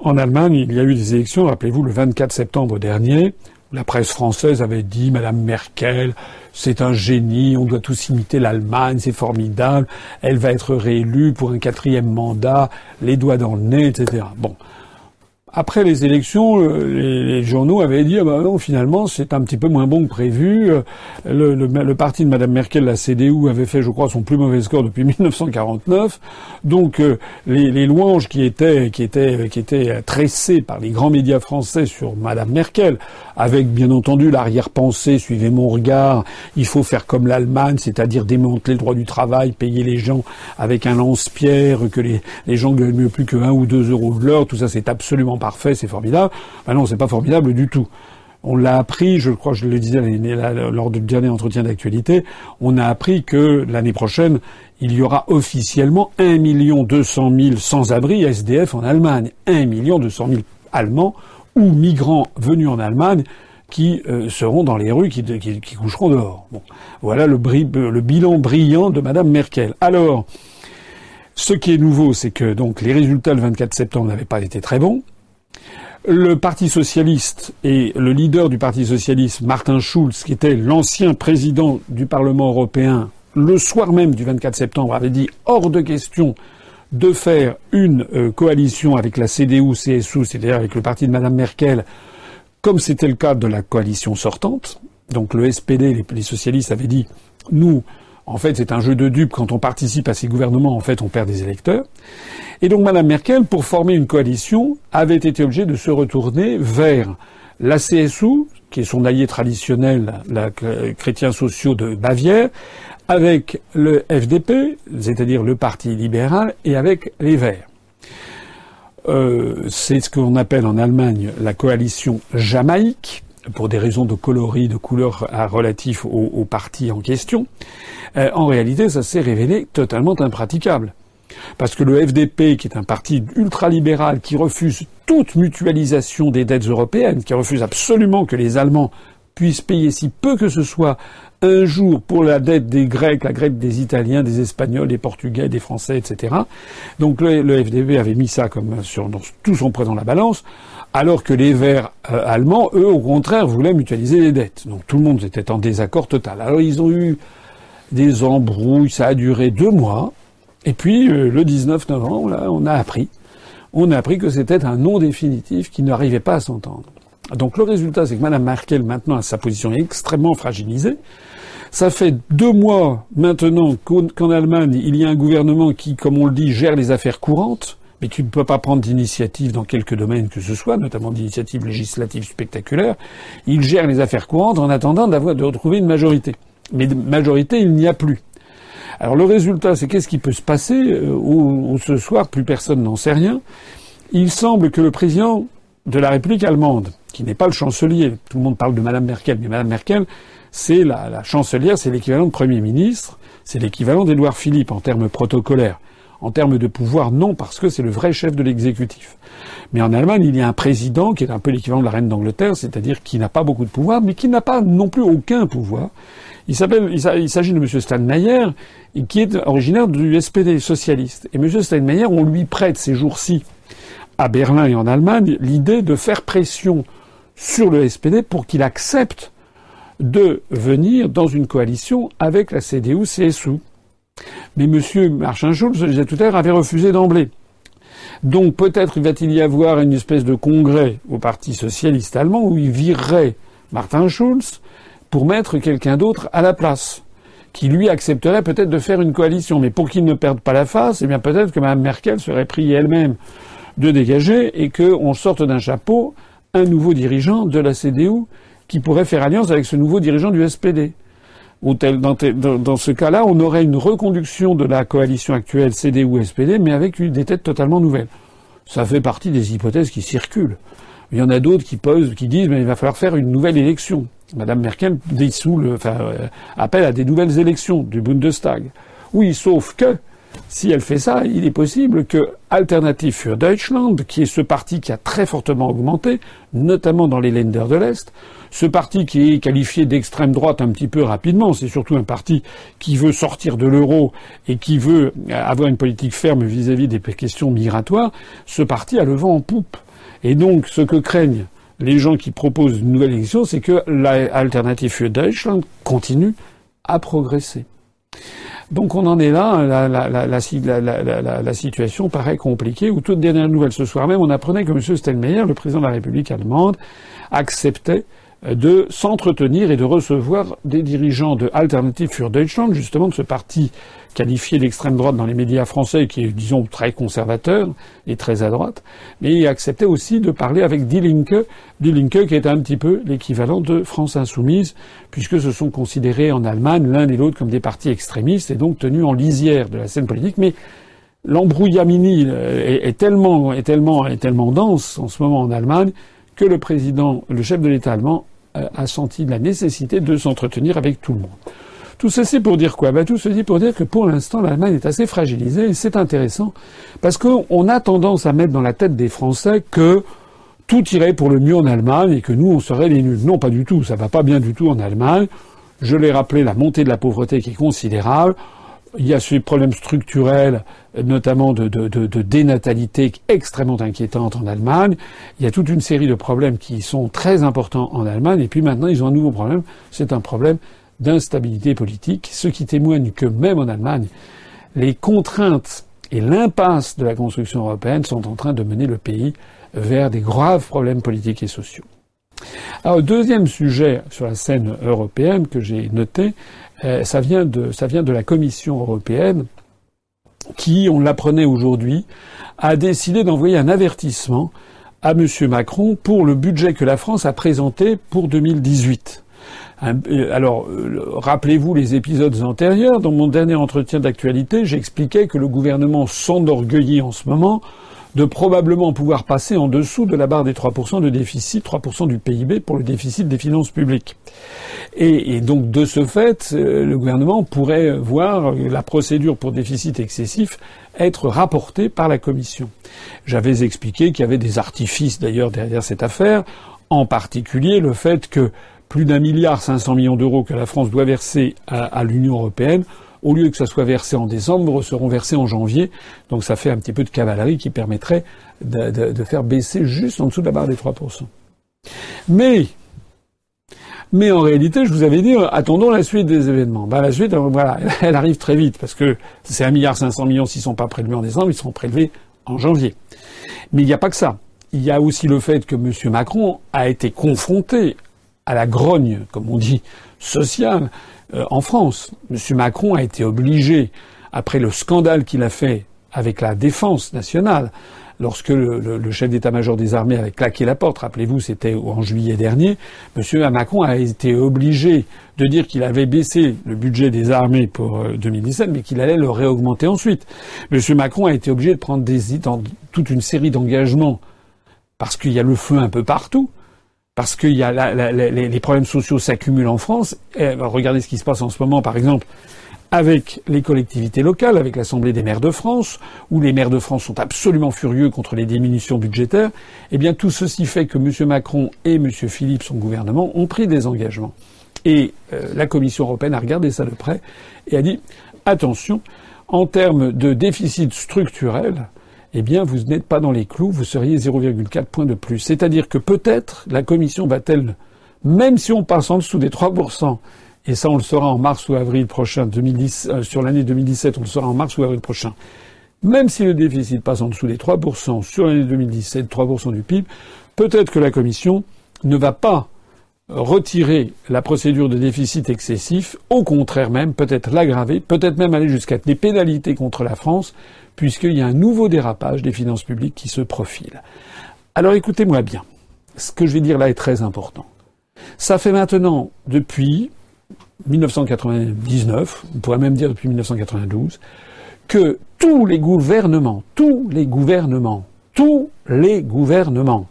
En Allemagne, il y a eu des élections, rappelez-vous, le 24 septembre dernier. La presse française avait dit Madame Merkel, c'est un génie, on doit tous imiter l'Allemagne, c'est formidable, elle va être réélue pour un quatrième mandat, les doigts dans le nez, etc. Bon. Après les élections, euh, les, journaux avaient dit ah bah non finalement c'est un petit peu moins bon que prévu. Euh, le, le, parti de Madame Merkel, la CDU, avait fait je crois son plus mauvais score depuis 1949. Donc euh, les, les, louanges qui étaient qui étaient qui étaient tressées par les grands médias français sur Madame Merkel, avec bien entendu l'arrière-pensée suivez mon regard, il faut faire comme l'Allemagne, c'est-à-dire démanteler le droit du travail, payer les gens avec un lance-pierre, que les, les gens gagnent mieux plus que 1 ou 2 euros de l'heure, tout ça c'est absolument parfait, c'est formidable. Ben non, c'est pas formidable du tout. On l'a appris, je crois je le disais lors du dernier entretien d'actualité, on a appris que l'année prochaine, il y aura officiellement 1 200 000 sans-abri SDF en Allemagne. 1 200 000 Allemands ou migrants venus en Allemagne qui euh, seront dans les rues, qui, qui, coucheront dehors. Bon, voilà le, le, bilan brillant de Madame Merkel. Alors, ce qui est nouveau, c'est que donc les résultats le 24 septembre n'avaient pas été très bons. Le Parti socialiste et le leader du Parti socialiste, Martin Schulz, qui était l'ancien président du Parlement européen, le soir même du 24 septembre, avait dit hors de question de faire une euh, coalition avec la CDU-CSU, c'est-à-dire avec le parti de Madame Merkel, comme c'était le cas de la coalition sortante. Donc le SPD, les socialistes avaient dit, nous, en fait, c'est un jeu de dupes. Quand on participe à ces gouvernements, en fait, on perd des électeurs. Et donc, Mme Merkel, pour former une coalition, avait été obligée de se retourner vers la CSU, qui est son allié traditionnel, la chrétien sociaux de Bavière, avec le FDP, c'est-à-dire le Parti libéral, et avec les Verts. Euh, c'est ce qu'on appelle en Allemagne la coalition jamaïque, pour des raisons de coloris, de couleur relatifs au, au parti en question. Euh, en réalité, ça s'est révélé totalement impraticable. Parce que le FDP, qui est un parti ultralibéral qui refuse toute mutualisation des dettes européennes, qui refuse absolument que les Allemands puissent payer si peu que ce soit un jour pour la dette des Grecs, la dette des Italiens, des Espagnols, des Portugais, des Français, etc. Donc le, FDP avait mis ça comme sur tout son poids dans la balance, alors que les Verts euh, allemands, eux, au contraire, voulaient mutualiser les dettes. Donc tout le monde était en désaccord total. Alors ils ont eu des embrouilles, ça a duré deux mois. Et puis euh, le 19 novembre, là, on a appris, on a appris que c'était un non définitif qui n'arrivait pas à s'entendre. Donc le résultat, c'est que Mme Merkel maintenant a sa position extrêmement fragilisée. Ça fait deux mois maintenant qu'en Allemagne, il y a un gouvernement qui, comme on le dit, gère les affaires courantes, mais qui ne peut pas prendre d'initiative dans quelques domaines que ce soit, notamment d'initiatives législatives spectaculaires. Il gère les affaires courantes en attendant d'avoir de retrouver une majorité. Mais de majorité, il n'y a plus. Alors le résultat, c'est qu'est-ce qui peut se passer euh, ce soir, plus personne n'en sait rien. Il semble que le président de la République allemande, qui n'est pas le chancelier, tout le monde parle de Madame Merkel, mais Madame Merkel, c'est la, la chancelière, c'est l'équivalent de Premier ministre, c'est l'équivalent d'Édouard Philippe en termes protocolaires. En termes de pouvoir, non, parce que c'est le vrai chef de l'exécutif. Mais en Allemagne, il y a un président qui est un peu l'équivalent de la reine d'Angleterre, c'est-à-dire qui n'a pas beaucoup de pouvoir, mais qui n'a pas non plus aucun pouvoir, il s'appelle, il s'agit de M. Steinmeier, qui est originaire du SPD socialiste. Et M. Steinmeier, on lui prête ces jours-ci, à Berlin et en Allemagne, l'idée de faire pression sur le SPD pour qu'il accepte de venir dans une coalition avec la CDU-CSU. Mais M. Martin Schulz, je le disais tout à l'heure, avait refusé d'emblée. Donc peut-être va-t-il y avoir une espèce de congrès au Parti socialiste allemand où il virerait Martin Schulz, pour mettre quelqu'un d'autre à la place qui lui accepterait peut-être de faire une coalition. Mais pour qu'il ne perde pas la face, eh peut-être que Mme Merkel serait priée elle-même de dégager et qu'on sorte d'un chapeau un nouveau dirigeant de la CDU qui pourrait faire alliance avec ce nouveau dirigeant du SPD. Dans, ce cas-là, on aurait une reconduction de la coalition actuelle CDU-SPD, mais avec des têtes totalement nouvelles. Ça fait partie des hypothèses qui circulent. Il y en a d'autres qui posent, qui disent, mais il va falloir faire une nouvelle élection. Madame Merkel dissout le, enfin, euh, appelle à des nouvelles élections du Bundestag. Oui, sauf que si elle fait ça, il est possible que Alternative für Deutschland, qui est ce parti qui a très fortement augmenté, notamment dans les Länder de l'Est, ce parti qui est qualifié d'extrême droite un petit peu rapidement, c'est surtout un parti qui veut sortir de l'euro et qui veut avoir une politique ferme vis-à-vis des questions migratoires, ce parti a le vent en poupe. Et donc, ce que craignent les gens qui proposent une nouvelle élection, c'est que l'Alternative für Deutschland continue à progresser. Donc on en est là, la, situation paraît compliquée, où toute dernière nouvelle ce soir même, on apprenait que M. Steinmeier, le président de la République allemande, acceptait de s'entretenir et de recevoir des dirigeants de Alternative für Deutschland, justement de ce parti qualifié d'extrême droite dans les médias français, qui est, disons, très conservateur et très à droite, mais il acceptait aussi de parler avec Die Linke, Die Linke qui est un petit peu l'équivalent de France Insoumise, puisque ce sont considérés en Allemagne l'un et l'autre comme des partis extrémistes et donc tenus en lisière de la scène politique, mais l'embrouillamini est, tellement, est tellement, est tellement dense en ce moment en Allemagne que le président, le chef de l'État allemand euh, a senti la nécessité de s'entretenir avec tout le monde. Tout ceci pour dire quoi? Ben, Tout ceci pour dire que pour l'instant, l'Allemagne est assez fragilisée et c'est intéressant parce qu'on a tendance à mettre dans la tête des Français que tout irait pour le mieux en Allemagne et que nous, on serait les nuls. Non, pas du tout. Ça va pas bien du tout en Allemagne. Je l'ai rappelé, la montée de la pauvreté qui est considérable. Il y a ces problèmes structurels, notamment de, de, de, de, dénatalité extrêmement inquiétante en Allemagne. Il y a toute une série de problèmes qui sont très importants en Allemagne. Et puis maintenant, ils ont un nouveau problème. C'est un problème d'instabilité politique, ce qui témoigne que même en Allemagne, les contraintes et l'impasse de la construction européenne sont en train de mener le pays vers des graves problèmes politiques et sociaux. Alors, deuxième sujet sur la scène européenne que j'ai noté, euh, ça, vient de, ça vient de la Commission européenne qui, on l'apprenait aujourd'hui, a décidé d'envoyer un avertissement à M. Macron pour le budget que la France a présenté pour 2018. Euh, alors, euh, rappelez-vous les épisodes antérieurs. Dans mon dernier entretien d'actualité, j'expliquais que le gouvernement s'enorgueillit en ce moment de probablement pouvoir passer en dessous de la barre des 3% de déficit, 3% du PIB pour le déficit des finances publiques. Et, donc de ce fait, euh, le gouvernement pourrait voir la procédure pour déficit excessif être rapportée par la Commission. J'avais expliqué qu'il y avait des artifices d'ailleurs derrière cette affaire, en particulier le fait que plus d'un milliard cinq cents millions d'euros que la France doit verser à l'Union européenne au lieu que ça soit versé en décembre, seront versés en janvier. Donc ça fait un petit peu de cavalerie qui permettrait de, faire baisser juste en dessous de la barre des 3%. Mais, mais en réalité, je vous avais dit, attendons la suite des événements. Ben, la suite, voilà, elle arrive très vite parce que c'est un milliard 500 millions s'ils sont pas prélevés en décembre, ils seront prélevés en janvier. Mais il n'y a pas que ça. Il y a aussi le fait que M. Macron a été confronté à la grogne, comme on dit, sociale euh, en France. M. Macron a été obligé, après le scandale qu'il a fait avec la défense nationale, lorsque le, chef d'état-major des armées avait claqué la porte, rappelez-vous, c'était en juillet dernier, M. Macron a été obligé de dire qu'il avait baissé le budget des armées pour 2017, euh, mais qu'il allait le réaugmenter ensuite. M. Macron a été obligé de prendre des, toute une série d'engagements parce qu'il y a le feu un peu partout parce que y a les, problèmes sociaux s'accumulent en France. Bah, regardez ce qui se passe en ce moment, par exemple, avec les collectivités locales, avec l'Assemblée des maires de France, où les maires de France sont absolument furieux contre les diminutions budgétaires. Eh bien, tout ceci fait que M. Macron et M. Philippe, son gouvernement, ont pris des engagements. Et euh, la Commission européenne a regardé ça de près et a dit attention, en termes de déficit structurel, eh bien, vous n'êtes pas dans les clous, vous seriez 0,4 points de plus. C'est-à-dire que peut-être la Commission va-t-elle, même si on passe en dessous des 3%, et ça on le saura en mars ou avril prochain, 2010, euh, sur l'année 2017, on le saura en mars ou avril prochain, même si le déficit passe en dessous des 3% sur l'année 2017, 3% du PIB, peut-être que la Commission ne va pas retirer la procédure de déficit excessif, au contraire même, peut-être l'aggraver, peut-être même aller jusqu'à des pénalités contre la France, puisqu'il y a un nouveau dérapage des finances publiques qui se profile. Alors écoutez-moi bien. Ce que je vais dire là est très important. Ça fait maintenant, depuis 1999, on pourrait même dire depuis 1992, que tous les gouvernements, tous les gouvernements, tous les gouvernements,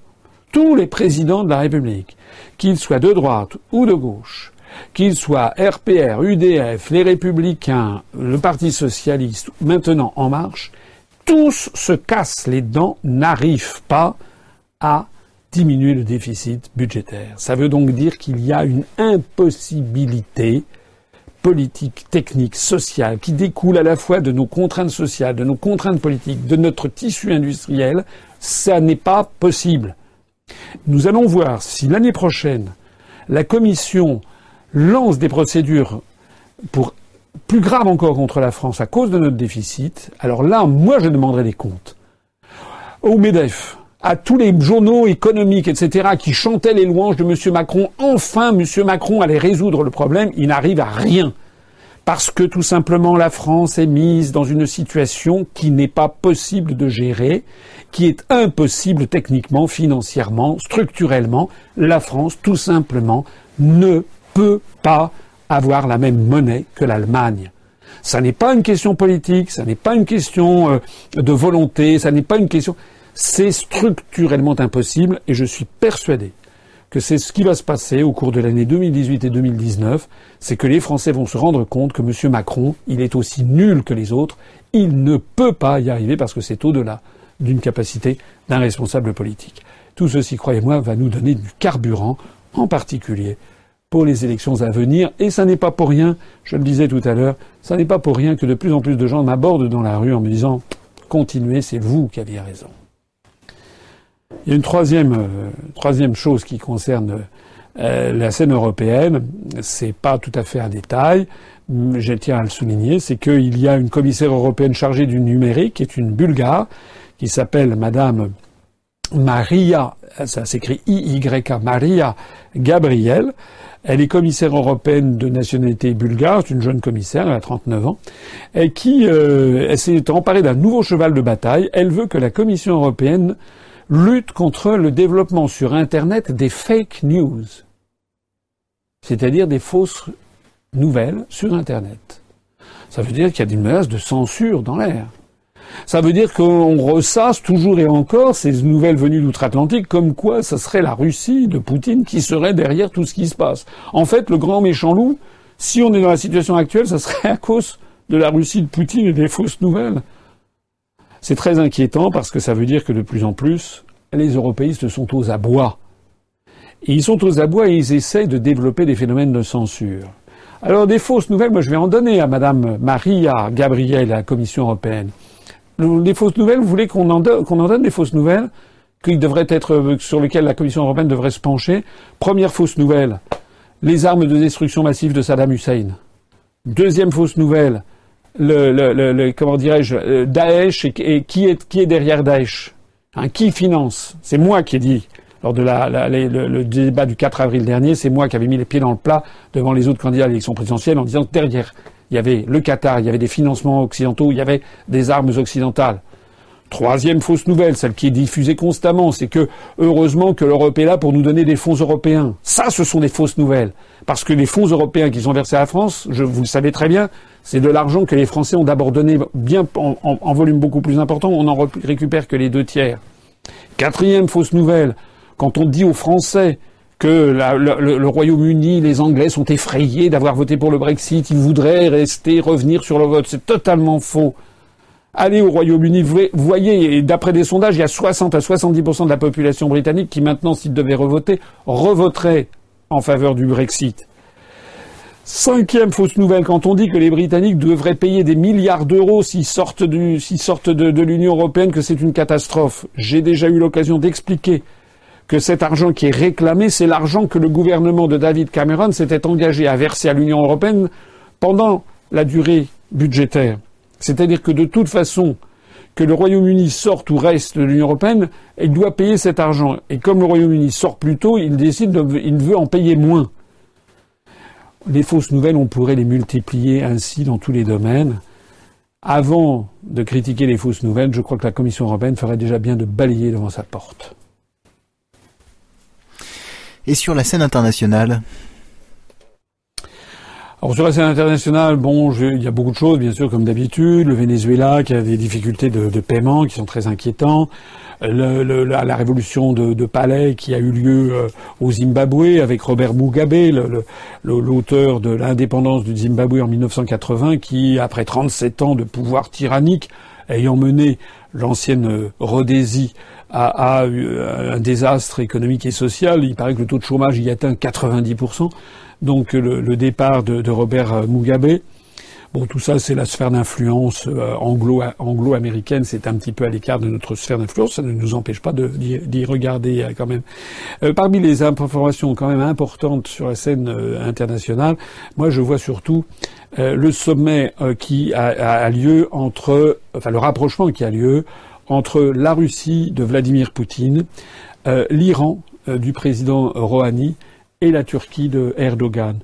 tous les présidents de la République, qu'ils soient de droite ou de gauche, qu'ils soient RPR, UDF, les Républicains, le Parti Socialiste, maintenant En Marche, tous se cassent les dents, n'arrivent pas à diminuer le déficit budgétaire. Ça veut donc dire qu'il y a une impossibilité politique, technique, sociale, qui découle à la fois de nos contraintes sociales, de nos contraintes politiques, de notre tissu industriel. Ça n'est pas possible. Nous allons voir si l'année prochaine, la Commission lance des procédures plus grave encore contre la France à cause de notre déficit. Alors là, moi, je demanderai des comptes. Au MEDEF, à tous les journaux économiques, etc., qui chantaient les louanges de M. Macron. Enfin, M. Macron allait résoudre le problème. Il n'arrive à rien. Parce que tout simplement la France est mise dans une situation qui n'est pas possible de gérer, qui est impossible techniquement, financièrement, structurellement. La France, tout simplement, ne peut pas avoir la même monnaie que l'Allemagne. Ça n'est pas une question politique, ça n'est pas une question euh, de volonté, ça n'est pas une question. C'est structurellement impossible et je suis persuadé que c'est ce qui va se passer au cours de l'année 2018 et 2019, c'est que les Français vont se rendre compte que M. Macron, il est aussi nul que les autres, il ne peut pas y arriver parce que c'est au-delà d'une capacité d'un responsable politique. Tout ceci, croyez-moi, va nous donner du carburant, en particulier pour les élections à venir. Et ça n'est pas pour rien, je le disais tout à l'heure, ça n'est pas pour rien que de plus en plus de gens m'abordent dans la rue en me disant continuez, c'est vous qui aviez raison. Il y a une troisième, euh, chose qui concerne euh, la scène européenne. C'est pas tout à fait un détail. Je tiens à le souligner, c'est qu'il y a une commissaire européenne chargée du numérique, qui est une Bulgare, qui s'appelle Madame Maria, ça s'écrit I-Y-A, Maria Gabriel. Elle est commissaire européenne de nationalité bulgare, c'est une jeune commissaire, elle a 39 ans, et qui euh, s'est emparée d'un nouveau cheval de bataille. Elle veut que la Commission européenne lutte contre le développement sur Internet des fake news, c'est-à-dire des fausses nouvelles sur Internet. Ça veut dire qu'il y a des menaces de censure dans l'air. Ça veut dire qu'on ressasse toujours et encore ces nouvelles venues d'outre-Atlantique comme quoi ça serait la Russie de Poutine qui serait derrière tout ce qui se passe. En fait, le grand méchant loup, si on est dans la situation actuelle, ça serait à cause de la Russie de Poutine et des fausses nouvelles. C'est très inquiétant parce que ça veut dire que de plus en plus, les européistes sont aux abois. Ils sont aux abois et ils essayent de développer des phénomènes de censure. Alors des fausses nouvelles, moi je vais en donner à Madame Maria Gabriel à la Commission européenne. Des fausses nouvelles, vous voulez qu'on en, donne des fausses nouvelles être, sur lesquelles la Commission européenne devrait se pencher? Première fausse nouvelle, les armes de destruction massive de Saddam Hussein. Deuxième fausse nouvelle, le, le, le, comment dirais-je, euh, Daesh et, qui, est, qui est derrière Daesh hein, Qui finance? C'est moi qui ai dit lors de la, le, le, débat du 4 avril dernier, c'est moi qui avais mis les pieds dans le plat devant les autres candidats à l'élection présidentielle en disant que derrière, il y avait le Qatar, il y avait des financements occidentaux, il y avait des armes occidentales. Troisième fausse nouvelle, celle qui est diffusée constamment, c'est que heureusement que l'Europe est là pour nous donner des fonds européens. Ça, ce sont des fausses nouvelles. Parce que les fonds européens qui sont versés à la France, je, vous le savez très bien, c'est de l'argent que les Français ont d'abord donné bien en, volume beaucoup plus important. On n'en récupère que les deux tiers. Quatrième fausse nouvelle, quand on dit aux Français que le, le Royaume-Uni, les Anglais sont effrayés d'avoir voté pour le Brexit, ils voudraient rester, revenir sur le vote, c'est totalement faux. Allez au Royaume-Uni, voyez, et d'après des sondages, il y a 60 à 70% de la population britannique qui maintenant, s'il devait revoter, revoterait en faveur du Brexit. Cinquième fausse nouvelle, quand on dit que les Britanniques devraient payer des milliards d'euros s'ils sortent, sortent de l'Union européenne, que c'est une catastrophe. J'ai déjà eu l'occasion d'expliquer que cet argent qui est réclamé, c'est l'argent que le gouvernement de David Cameron s'était engagé à verser à l'Union européenne pendant la durée budgétaire. C'est-à-dire que de toute façon, que le Royaume-Uni sorte ou reste de l'Union européenne, il doit payer cet argent. Et comme le Royaume-Uni sort plus tôt, il décide, de, il veut en payer moins. Les fausses nouvelles, on pourrait les multiplier ainsi dans tous les domaines. Avant de critiquer les fausses nouvelles, je crois que la Commission européenne ferait déjà bien de balayer devant sa porte. Et sur la scène internationale? Alors sur la scène internationale, bon, il y a beaucoup de choses, bien sûr, comme d'habitude. Le Venezuela qui a des difficultés de, paiement qui sont très inquiétants. La, révolution de, Palais qui a eu lieu euh, au Zimbabwe avec Robert Mugabe, l'auteur de l'indépendance du Zimbabwe en 1980, qui, après 37 ans de pouvoir tyrannique, ayant mené l'ancienne Rhodésie à, un désastre économique et social, il paraît que le taux de chômage y atteint 90% donc le, départ de, Robert Mugabe. Bon, tout ça, c'est la sphère d'influence euh, anglo, anglo-américaine. C'est un petit peu à l'écart de notre sphère d'influence. Ça ne nous empêche pas d'y regarder euh, quand même. Euh, parmi les informations quand même importantes sur la scène internationale, moi, je vois surtout le sommet qui a, a, lieu entre, enfin, le rapprochement qui a lieu entre la Russie de Vladimir Poutine, l'Iran du président Rouhani et la Turquie de Erdogan.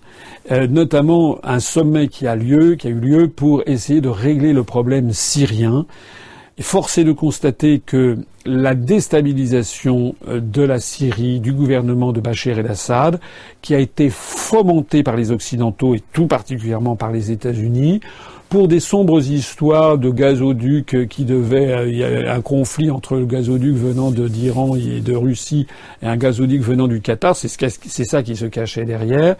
Euh, notamment un sommet qui a lieu, qui a eu lieu pour essayer de régler le problème syrien. Force est de constater que la déstabilisation euh, de la Syrie, du gouvernement de Bachar el-Assad, qui a été fomentée par les Occidentaux et tout particulièrement par les États-Unis, pour des sombres histoires de gazoducs qui devaient, euh, il y a un conflit entre le gazoduc venant d'Iran et de Russie et un gazoduc venant du Qatar, c'est ça qui se cachait derrière,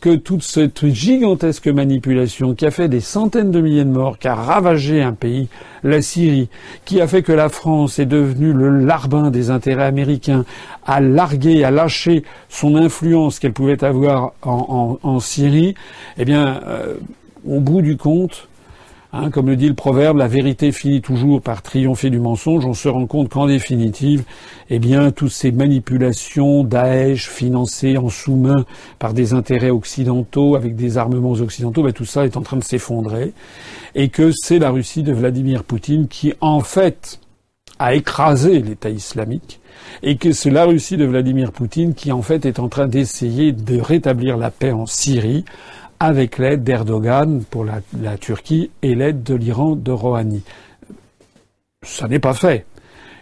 que toute cette gigantesque manipulation qui a fait des centaines de milliers de morts, qui a ravagé un pays, la Syrie, qui a fait que la France est devenue le larbin des intérêts américains, a largué, a lâché son influence qu'elle pouvait avoir en, Syrie, eh bien, euh, au bout du compte, hein, comme le dit le proverbe, la vérité finit toujours par triompher du mensonge. On se rend compte qu'en définitive, eh bien, toutes ces manipulations Daesh financées en sous-main par des intérêts occidentaux, avec des armements occidentaux, ben, tout ça est en train de s'effondrer. Et que c'est la Russie de Vladimir Poutine qui, en fait, a écrasé l'État islamique et que c'est la Russie de Vladimir Poutine qui en fait est en train d'essayer de rétablir la paix en Syrie avec l'aide d'Erdogan pour la, Turquie et l'aide de l'Iran de Rouhani. Ça n'est pas fait.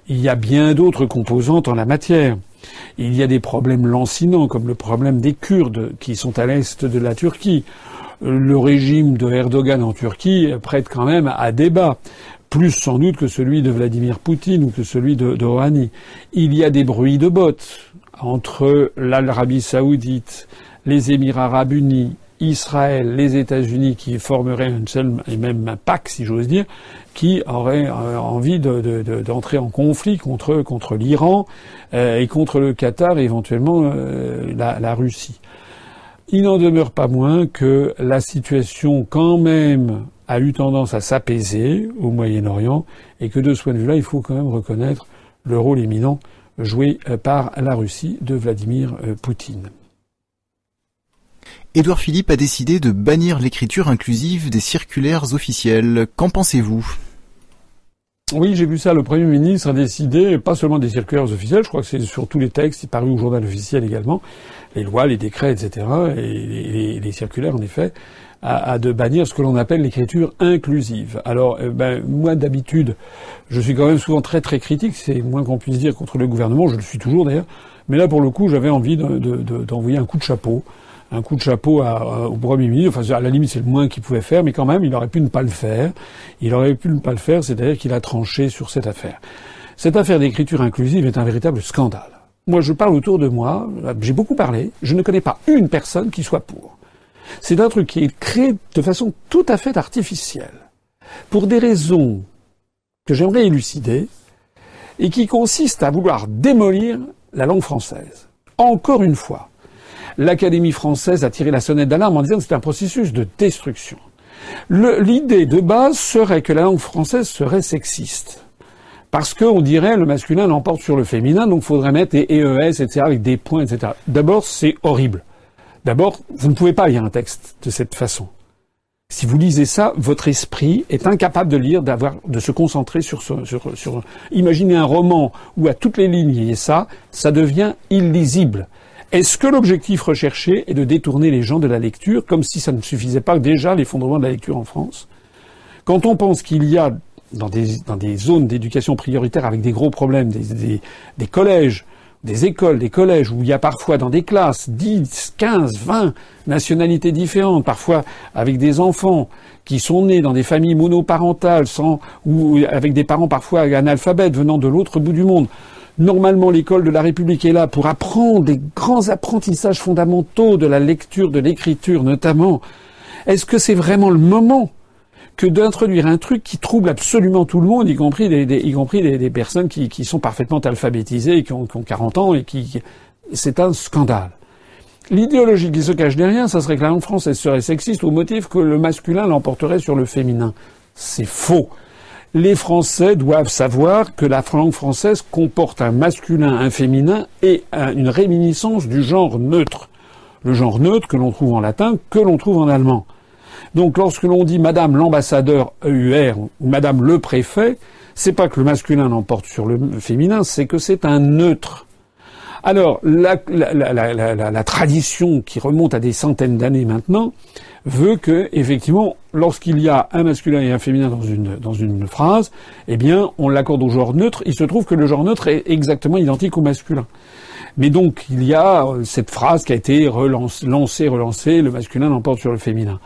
Il y a bien d'autres composantes en la matière. Il y a des problèmes lancinants, comme le problème des Kurdes, qui sont à l'est de la Turquie. Le régime de Erdogan en Turquie prête quand même à débat, plus sans doute que celui de Vladimir Poutine ou que celui de, de Rouhani. Il y a des bruits de bottes entre l'Arabie saoudite, les Émirats arabes unis, Israël, les États-Unis qui formeraient un seul et même PAC, si j'ose dire, qui aurait euh, envie d'entrer en conflit contre, contre l'Iran euh, et contre le Qatar et éventuellement euh, la, la, Russie. Il n'en demeure pas moins que la situation quand même a eu tendance à s'apaiser au Moyen-Orient et que de ce point de vue-là, il faut quand même reconnaître le rôle éminent joué par la Russie de Vladimir Poutine. Édouard Philippe a décidé de bannir l'écriture inclusive des circulaires officielles. Qu'en pensez-vous? Oui, j'ai vu ça. Le Premier ministre a décidé, pas seulement des circulaires officiels, je crois que c'est sur tous les textes, il paru au journal officiel également, les lois, les décrets, etc., et les, circulaires, en effet, à, de bannir ce que l'on appelle l'écriture inclusive. Alors, euh, ben, moi, d'habitude, je suis quand même souvent très très critique, c'est moins qu'on puisse dire contre le gouvernement, je le suis toujours d'ailleurs, mais là, pour le coup, j'avais envie d'envoyer un coup de chapeau un coup de chapeau au Premier ministre. Enfin, à la limite, c'est le moins qu'il pouvait faire, mais quand même, il aurait pu ne pas le faire. Il aurait pu ne pas le faire, c'est-à-dire qu'il a tranché sur cette affaire. Cette affaire d'écriture inclusive est un véritable scandale. Moi, je parle autour de moi, j'ai beaucoup parlé, je ne connais pas une personne qui soit pour. C'est un truc qui est créé de façon tout à fait artificielle, pour des raisons que j'aimerais élucider, et qui consistent à vouloir démolir la langue française. Encore une fois, l'Académie française a tiré la sonnette d'alarme en disant que c'était un processus de destruction. L'idée de base serait que la langue française serait sexiste. Parce qu'on dirait le masculin l'emporte sur le féminin, donc il faudrait mettre des EES, etc., avec des points, etc. D'abord, c'est horrible. D'abord, vous ne pouvez pas lire un texte de cette façon. Si vous lisez ça, votre esprit est incapable de lire, d'avoir, de se concentrer sur, sur, sur, Imaginez un roman où à toutes les lignes il y a ça, ça devient illisible. Est-ce que l'objectif recherché est de détourner les gens de la lecture, comme si ça ne suffisait pas déjà l'effondrement de la lecture en France? Quand on pense qu'il y a dans des, dans des zones d'éducation prioritaire avec des gros problèmes, des, des collèges des écoles, des collèges, où il y a parfois dans des classes 10, 15, 20 nationalités différentes, parfois avec des enfants qui sont nés dans des familles monoparentales, sans, ou avec des parents parfois analphabètes venant de l'autre bout du monde. Normalement, l'école de la République est là pour apprendre des grands apprentissages fondamentaux de la lecture, de l'écriture notamment. Est-ce que c'est vraiment le moment que d'introduire un truc qui trouble absolument tout le monde, y compris des, y compris des, personnes qui, qui, sont parfaitement alphabétisées et qui ont, qui ont 40 ans et qui, c'est un scandale. L'idéologie qui se cache derrière, ça serait que la langue française serait sexiste au motif que le masculin l'emporterait sur le féminin. C'est faux. Les Français doivent savoir que la langue française comporte un masculin, un féminin et une réminiscence du genre neutre. Le genre neutre que l'on trouve en latin, que l'on trouve en allemand. Donc lorsque l'on dit Madame l'ambassadeur EUR ou Madame le préfet, c'est pas que le masculin l'emporte sur le féminin, c'est que c'est un neutre. Alors la, tradition qui remonte à des centaines d'années maintenant veut que effectivement lorsqu'il y a un masculin et un féminin dans une dans une phrase, eh bien on l'accorde au genre neutre. Il se trouve que le genre neutre est exactement identique au masculin. Mais donc il y a cette phrase qui a été relancée, relancée, le masculin l'emporte sur le féminin.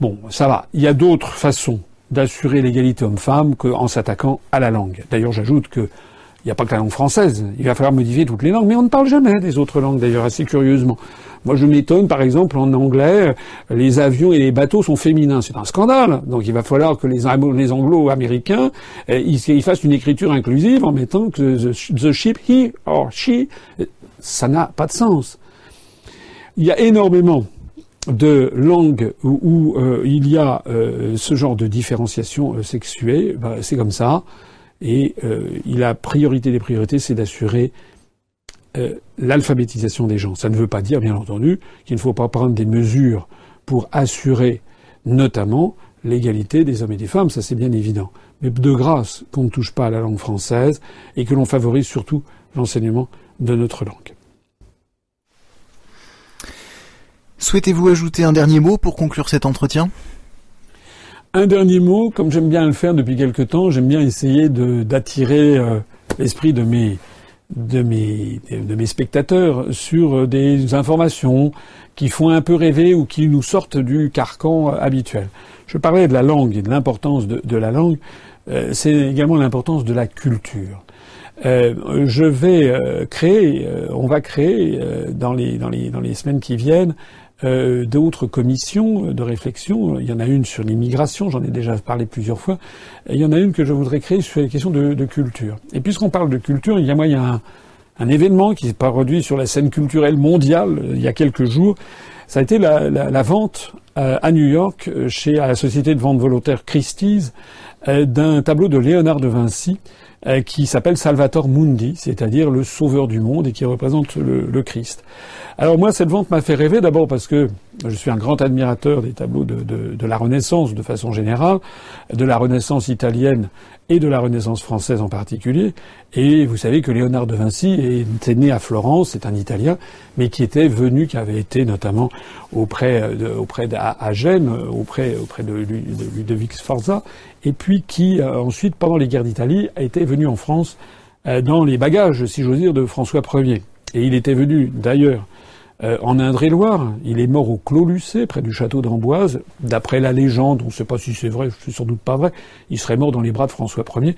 Bon, ça va. Il y a d'autres façons d'assurer l'égalité homme-femme qu'en s'attaquant à la langue. D'ailleurs, j'ajoute que il n'y a pas que la langue française. Il va falloir modifier toutes les langues, mais on ne parle jamais des autres langues, d'ailleurs, assez curieusement. Moi, je m'étonne, par exemple, en anglais, les avions et les bateaux sont féminins. C'est un scandale. Donc, il va falloir que les, anglo-américains, eh, ils, fassent une écriture inclusive en mettant que the ship, he or she, ça n'a pas de sens. Il y a énormément de langues où, euh, il y a euh, ce genre de différenciation euh, sexuée, bah, c'est comme ça. Et la priorité des priorités, c'est d'assurer l'alphabétisation des gens. Ça ne veut pas dire, bien entendu, qu'il ne faut pas prendre des mesures pour assurer notamment l'égalité des hommes et des femmes, ça c'est bien évident. Mais de grâce qu'on ne touche pas à la langue française et que l'on favorise surtout l'enseignement de notre langue. Souhaitez-vous ajouter un dernier mot pour conclure cet entretien? Un dernier mot, comme j'aime bien le faire depuis quelque temps, j'aime bien essayer d'attirer euh, l'esprit de mes, spectateurs sur euh, des informations qui font un peu rêver ou qui nous sortent du carcan euh, habituel. Je parlais de la langue et de l'importance de, la langue. c'est également l'importance de la culture. je vais créer, on va créer dans les semaines qui viennent euh, d'autres commissions de réflexion. Il y en a une sur l'immigration, j'en ai déjà parlé plusieurs fois. il y en a une que je voudrais créer sur les questions de, culture. Et puisqu'on parle de culture, il y a y a un, événement qui s'est produit sur la scène culturelle mondiale il y a quelques jours. Ça a été la, vente euh, à New York chez la société de vente volontaire Christie's euh, d'un tableau de Léonard de Vinci qui s'appelle Salvator Mundi, c'est-à-dire le sauveur du monde et qui représente le Christ. Alors moi, cette vente m'a fait rêver d'abord parce que je suis un grand admirateur des tableaux de, de, de, la Renaissance de façon générale, de la Renaissance italienne et de la Renaissance française en particulier. Et vous savez que Léonard de Vinci était né à Florence, c'est un Italien, mais qui était venu, qui avait été notamment auprès de, auprès à Gênes, auprès auprès de, Ludovic Sforza, et puis qui euh, ensuite, pendant les guerres d'Italie, été venu en France euh, dans les bagages, si j'ose dire, de François Ier. Et il était venu d'ailleurs euh, en Indre-et-Loire, il est mort au Clos Lucé, près du château d'Amboise. D'après la légende, on ne sait pas si c'est vrai, c'est sans doute pas vrai, il serait mort dans les bras de François Ier.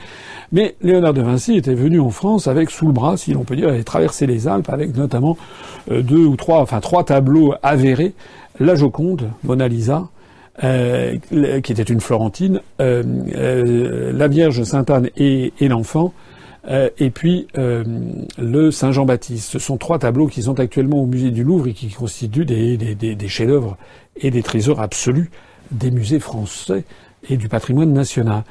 Mais Léonard de Vinci était venu en France avec sous le bras, si l'on peut dire, il avait traversé les Alpes avec notamment euh, deux ou trois, enfin trois tableaux avérés, la Joconde, Mona Lisa, euh, qui était une Florentine, la Vierge Sainte-Anne et l'enfant, euh, et puis euh, le Saint Jean-Baptiste. Ce sont trois tableaux qui sont actuellement au musée du Louvre et qui constituent des, des, chefs-d'œuvre et des trésors absolus des musées français et du patrimoine national.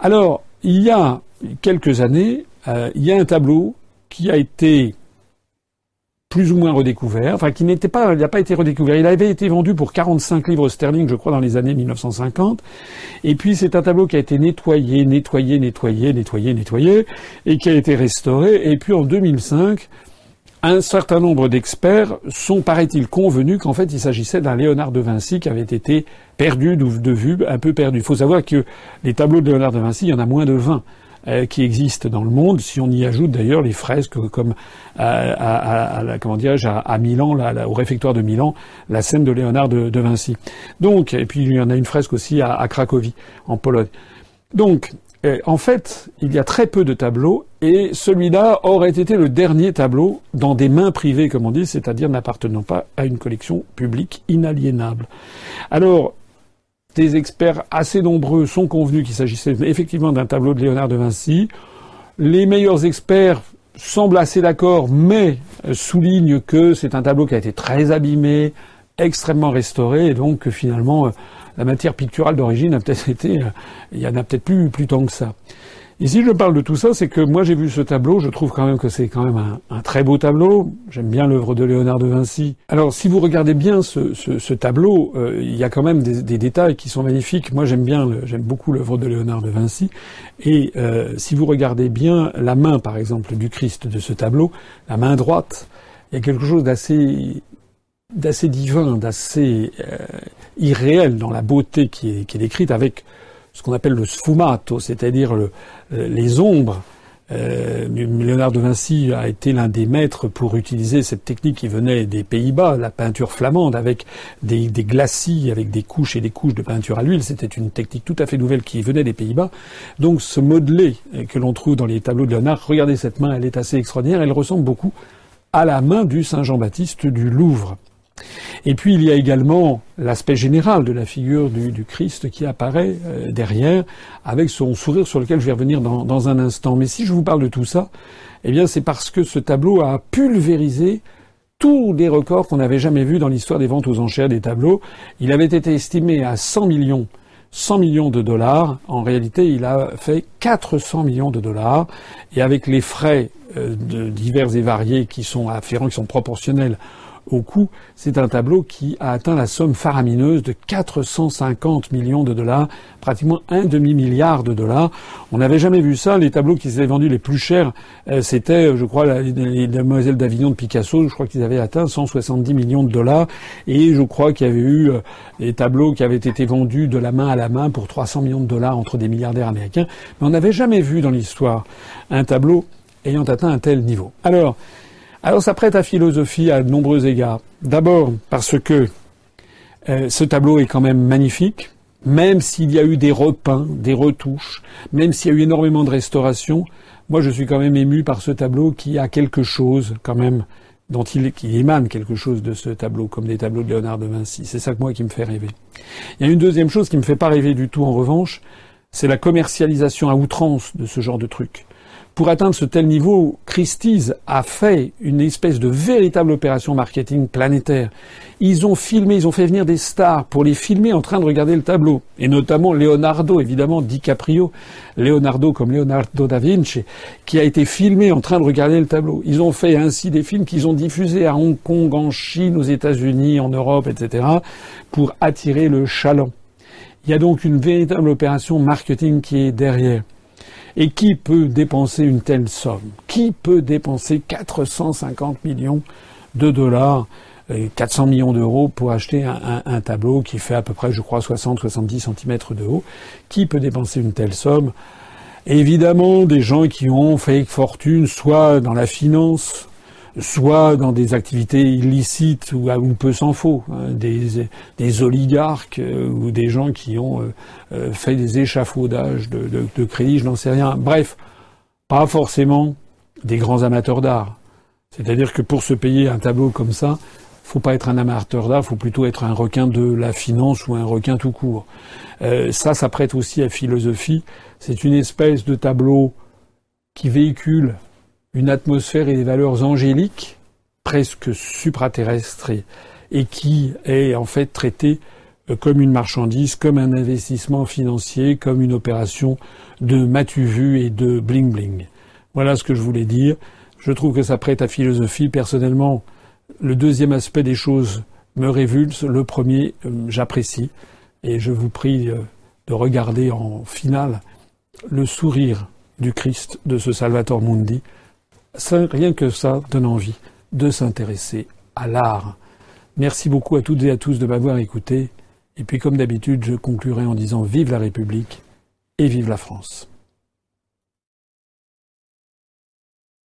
Alors, il y a quelques années, euh, il y a un tableau qui a été plus ou moins redécouvert, enfin qui n'était pas, il n'a pas été redécouvert. Il avait été vendu pour 45 livres sterling, je crois, dans les années 1950. Et puis c'est un tableau qui a été nettoyé, nettoyé, nettoyé, nettoyé, nettoyé, et qui a été restauré. Et puis en 2005, un certain nombre d'experts sont, paraît-il, convenus qu'en fait il s'agissait d'un Léonard de Vinci qui avait été perdu de vue, un peu perdu. Il faut savoir que les tableaux de Léonard de Vinci, il y en a moins de 20 euh, qui existent dans le monde. Si on y ajoute d'ailleurs les fresques comme à, à, à, comment dirais-je à, Milan, là, au réfectoire de Milan, la scène de Léonard de, de, Vinci. Donc, et puis il y en a une fresque aussi à, Cracovie, en Pologne. Donc, en fait, il y a très peu de tableaux et celui-là aurait été le dernier tableau dans des mains privées, comme on dit, c'est-à-dire n'appartenant pas à une collection publique inaliénable. Alors, des experts assez nombreux sont convenus qu'il s'agissait effectivement d'un tableau de Léonard de Vinci. Les meilleurs experts semblent assez d'accord, mais soulignent que c'est un tableau qui a été très abîmé, extrêmement restauré, et donc que finalement la matière picturale d'origine a peut-être été, euh, il y en a peut-être plus, plus tant que ça. Et si je parle de tout ça, c'est que moi j'ai vu ce tableau, je trouve quand même que c'est quand même un, très beau tableau. J'aime bien l'œuvre de Léonard de Vinci. Alors si vous regardez bien ce, tableau, euh, il y a quand même des, détails qui sont magnifiques. Moi j'aime bien, j'aime beaucoup l'œuvre de Léonard de Vinci. Et euh, si vous regardez bien la main, par exemple, du Christ de ce tableau, la main droite, il y a quelque chose d'assez d'assez divin, d'assez euh, irréel dans la beauté qui est décrite avec ce qu'on appelle le sfumato, c'est-à-dire euh, les ombres. Euh, Léonard de Vinci a été l'un des maîtres pour utiliser cette technique qui venait des Pays-Bas, la peinture flamande, avec des, des, glacis, avec des couches et des couches de peinture à l'huile. C'était une technique tout à fait nouvelle qui venait des Pays-Bas. Donc ce modelé que l'on trouve dans les tableaux de Léonard, regardez cette main, elle est assez extraordinaire, elle ressemble beaucoup à la main du Saint Jean-Baptiste du Louvre. Et puis il y a également l'aspect général de la figure du, Christ qui apparaît euh, derrière, avec son sourire sur lequel je vais revenir dans, un instant. Mais si je vous parle de tout ça, eh bien c'est parce que ce tableau a pulvérisé tous les records qu'on n'avait jamais vus dans l'histoire des ventes aux enchères des tableaux. Il avait été estimé à 100 millions 100 millions de dollars. En réalité, il a fait 400 millions de dollars. Et avec les frais euh, divers et variés qui sont afférents, qui sont proportionnels au coût, c'est un tableau qui a atteint la somme faramineuse de 450 millions de dollars, pratiquement un demi-milliard de dollars. On n'avait jamais vu ça. Les tableaux qui s'étaient vendus les plus chers, euh, c'était, je crois, la, les Demoiselles d'Avignon de Picasso. Je crois qu'ils avaient atteint 170 millions de dollars. Et je crois qu'il y avait eu euh, des tableaux qui avaient été vendus de la main à la main pour 300 millions de dollars entre des milliardaires américains. Mais on n'avait jamais vu dans l'histoire un tableau ayant atteint un tel niveau. Alors, alors ça prête à philosophie à de nombreux égards. D'abord parce que euh, ce tableau est quand même magnifique, même s'il y a eu des repeints, des retouches, même s'il y a eu énormément de restauration, moi je suis quand même ému par ce tableau qui a quelque chose quand même dont il qui émane quelque chose de ce tableau, comme des tableaux de Léonard de Vinci. C'est ça que moi qui me fait rêver. Il y a une deuxième chose qui me fait pas rêver du tout en revanche, c'est la commercialisation à outrance de ce genre de truc pour atteindre ce tel niveau, Christie's a fait une espèce de véritable opération marketing planétaire. Ils ont filmé, ils ont fait venir des stars pour les filmer en train de regarder le tableau. Et notamment Leonardo, évidemment, DiCaprio. Leonardo comme Leonardo da Vinci, qui a été filmé en train de regarder le tableau. Ils ont fait ainsi des films qu'ils ont diffusés à Hong Kong, en Chine, aux États-Unis, en Europe, etc., pour attirer le chaland. Il y a donc une véritable opération marketing qui est derrière. Et qui peut dépenser une telle somme? Qui peut dépenser 450 millions de dollars 400 millions d'euros pour acheter un, tableau qui fait à peu près, je crois, 60-70 cm de haut? Qui peut dépenser une telle somme? Évidemment, des gens qui ont fait fortune, soit dans la finance, soit dans des activités illicites ou, ou peu s'en faut, hein, des, oligarques euh, ou des gens qui ont euh, euh, fait des échafaudages de, de, crédit, je n'en sais rien. Bref, pas forcément des grands amateurs d'art. C'est-à-dire que pour se payer un tableau comme ça, faut pas être un amateur d'art, faut plutôt être un requin de la finance ou un requin tout court. Ça, ça prête aussi à philosophie. C'est une espèce de tableau qui véhicule une atmosphère et des valeurs angéliques, presque supraterrestres, et, qui est en fait traité euh, comme une marchandise, comme un investissement financier, comme une opération de matu-vu et de bling-bling. Voilà ce que je voulais dire. Je trouve que ça prête à philosophie. Personnellement, Le deuxième aspect des choses me révulse. Le premier, euh, j'apprécie. Et je vous prie euh, de regarder en finale le sourire du Christ, de ce Salvator Mundi. Rien que ça donne envie de s'intéresser à l'art. Merci beaucoup à toutes et à tous de m'avoir écouté. Et puis, comme d'habitude, je conclurai en disant Vive la République et vive la France.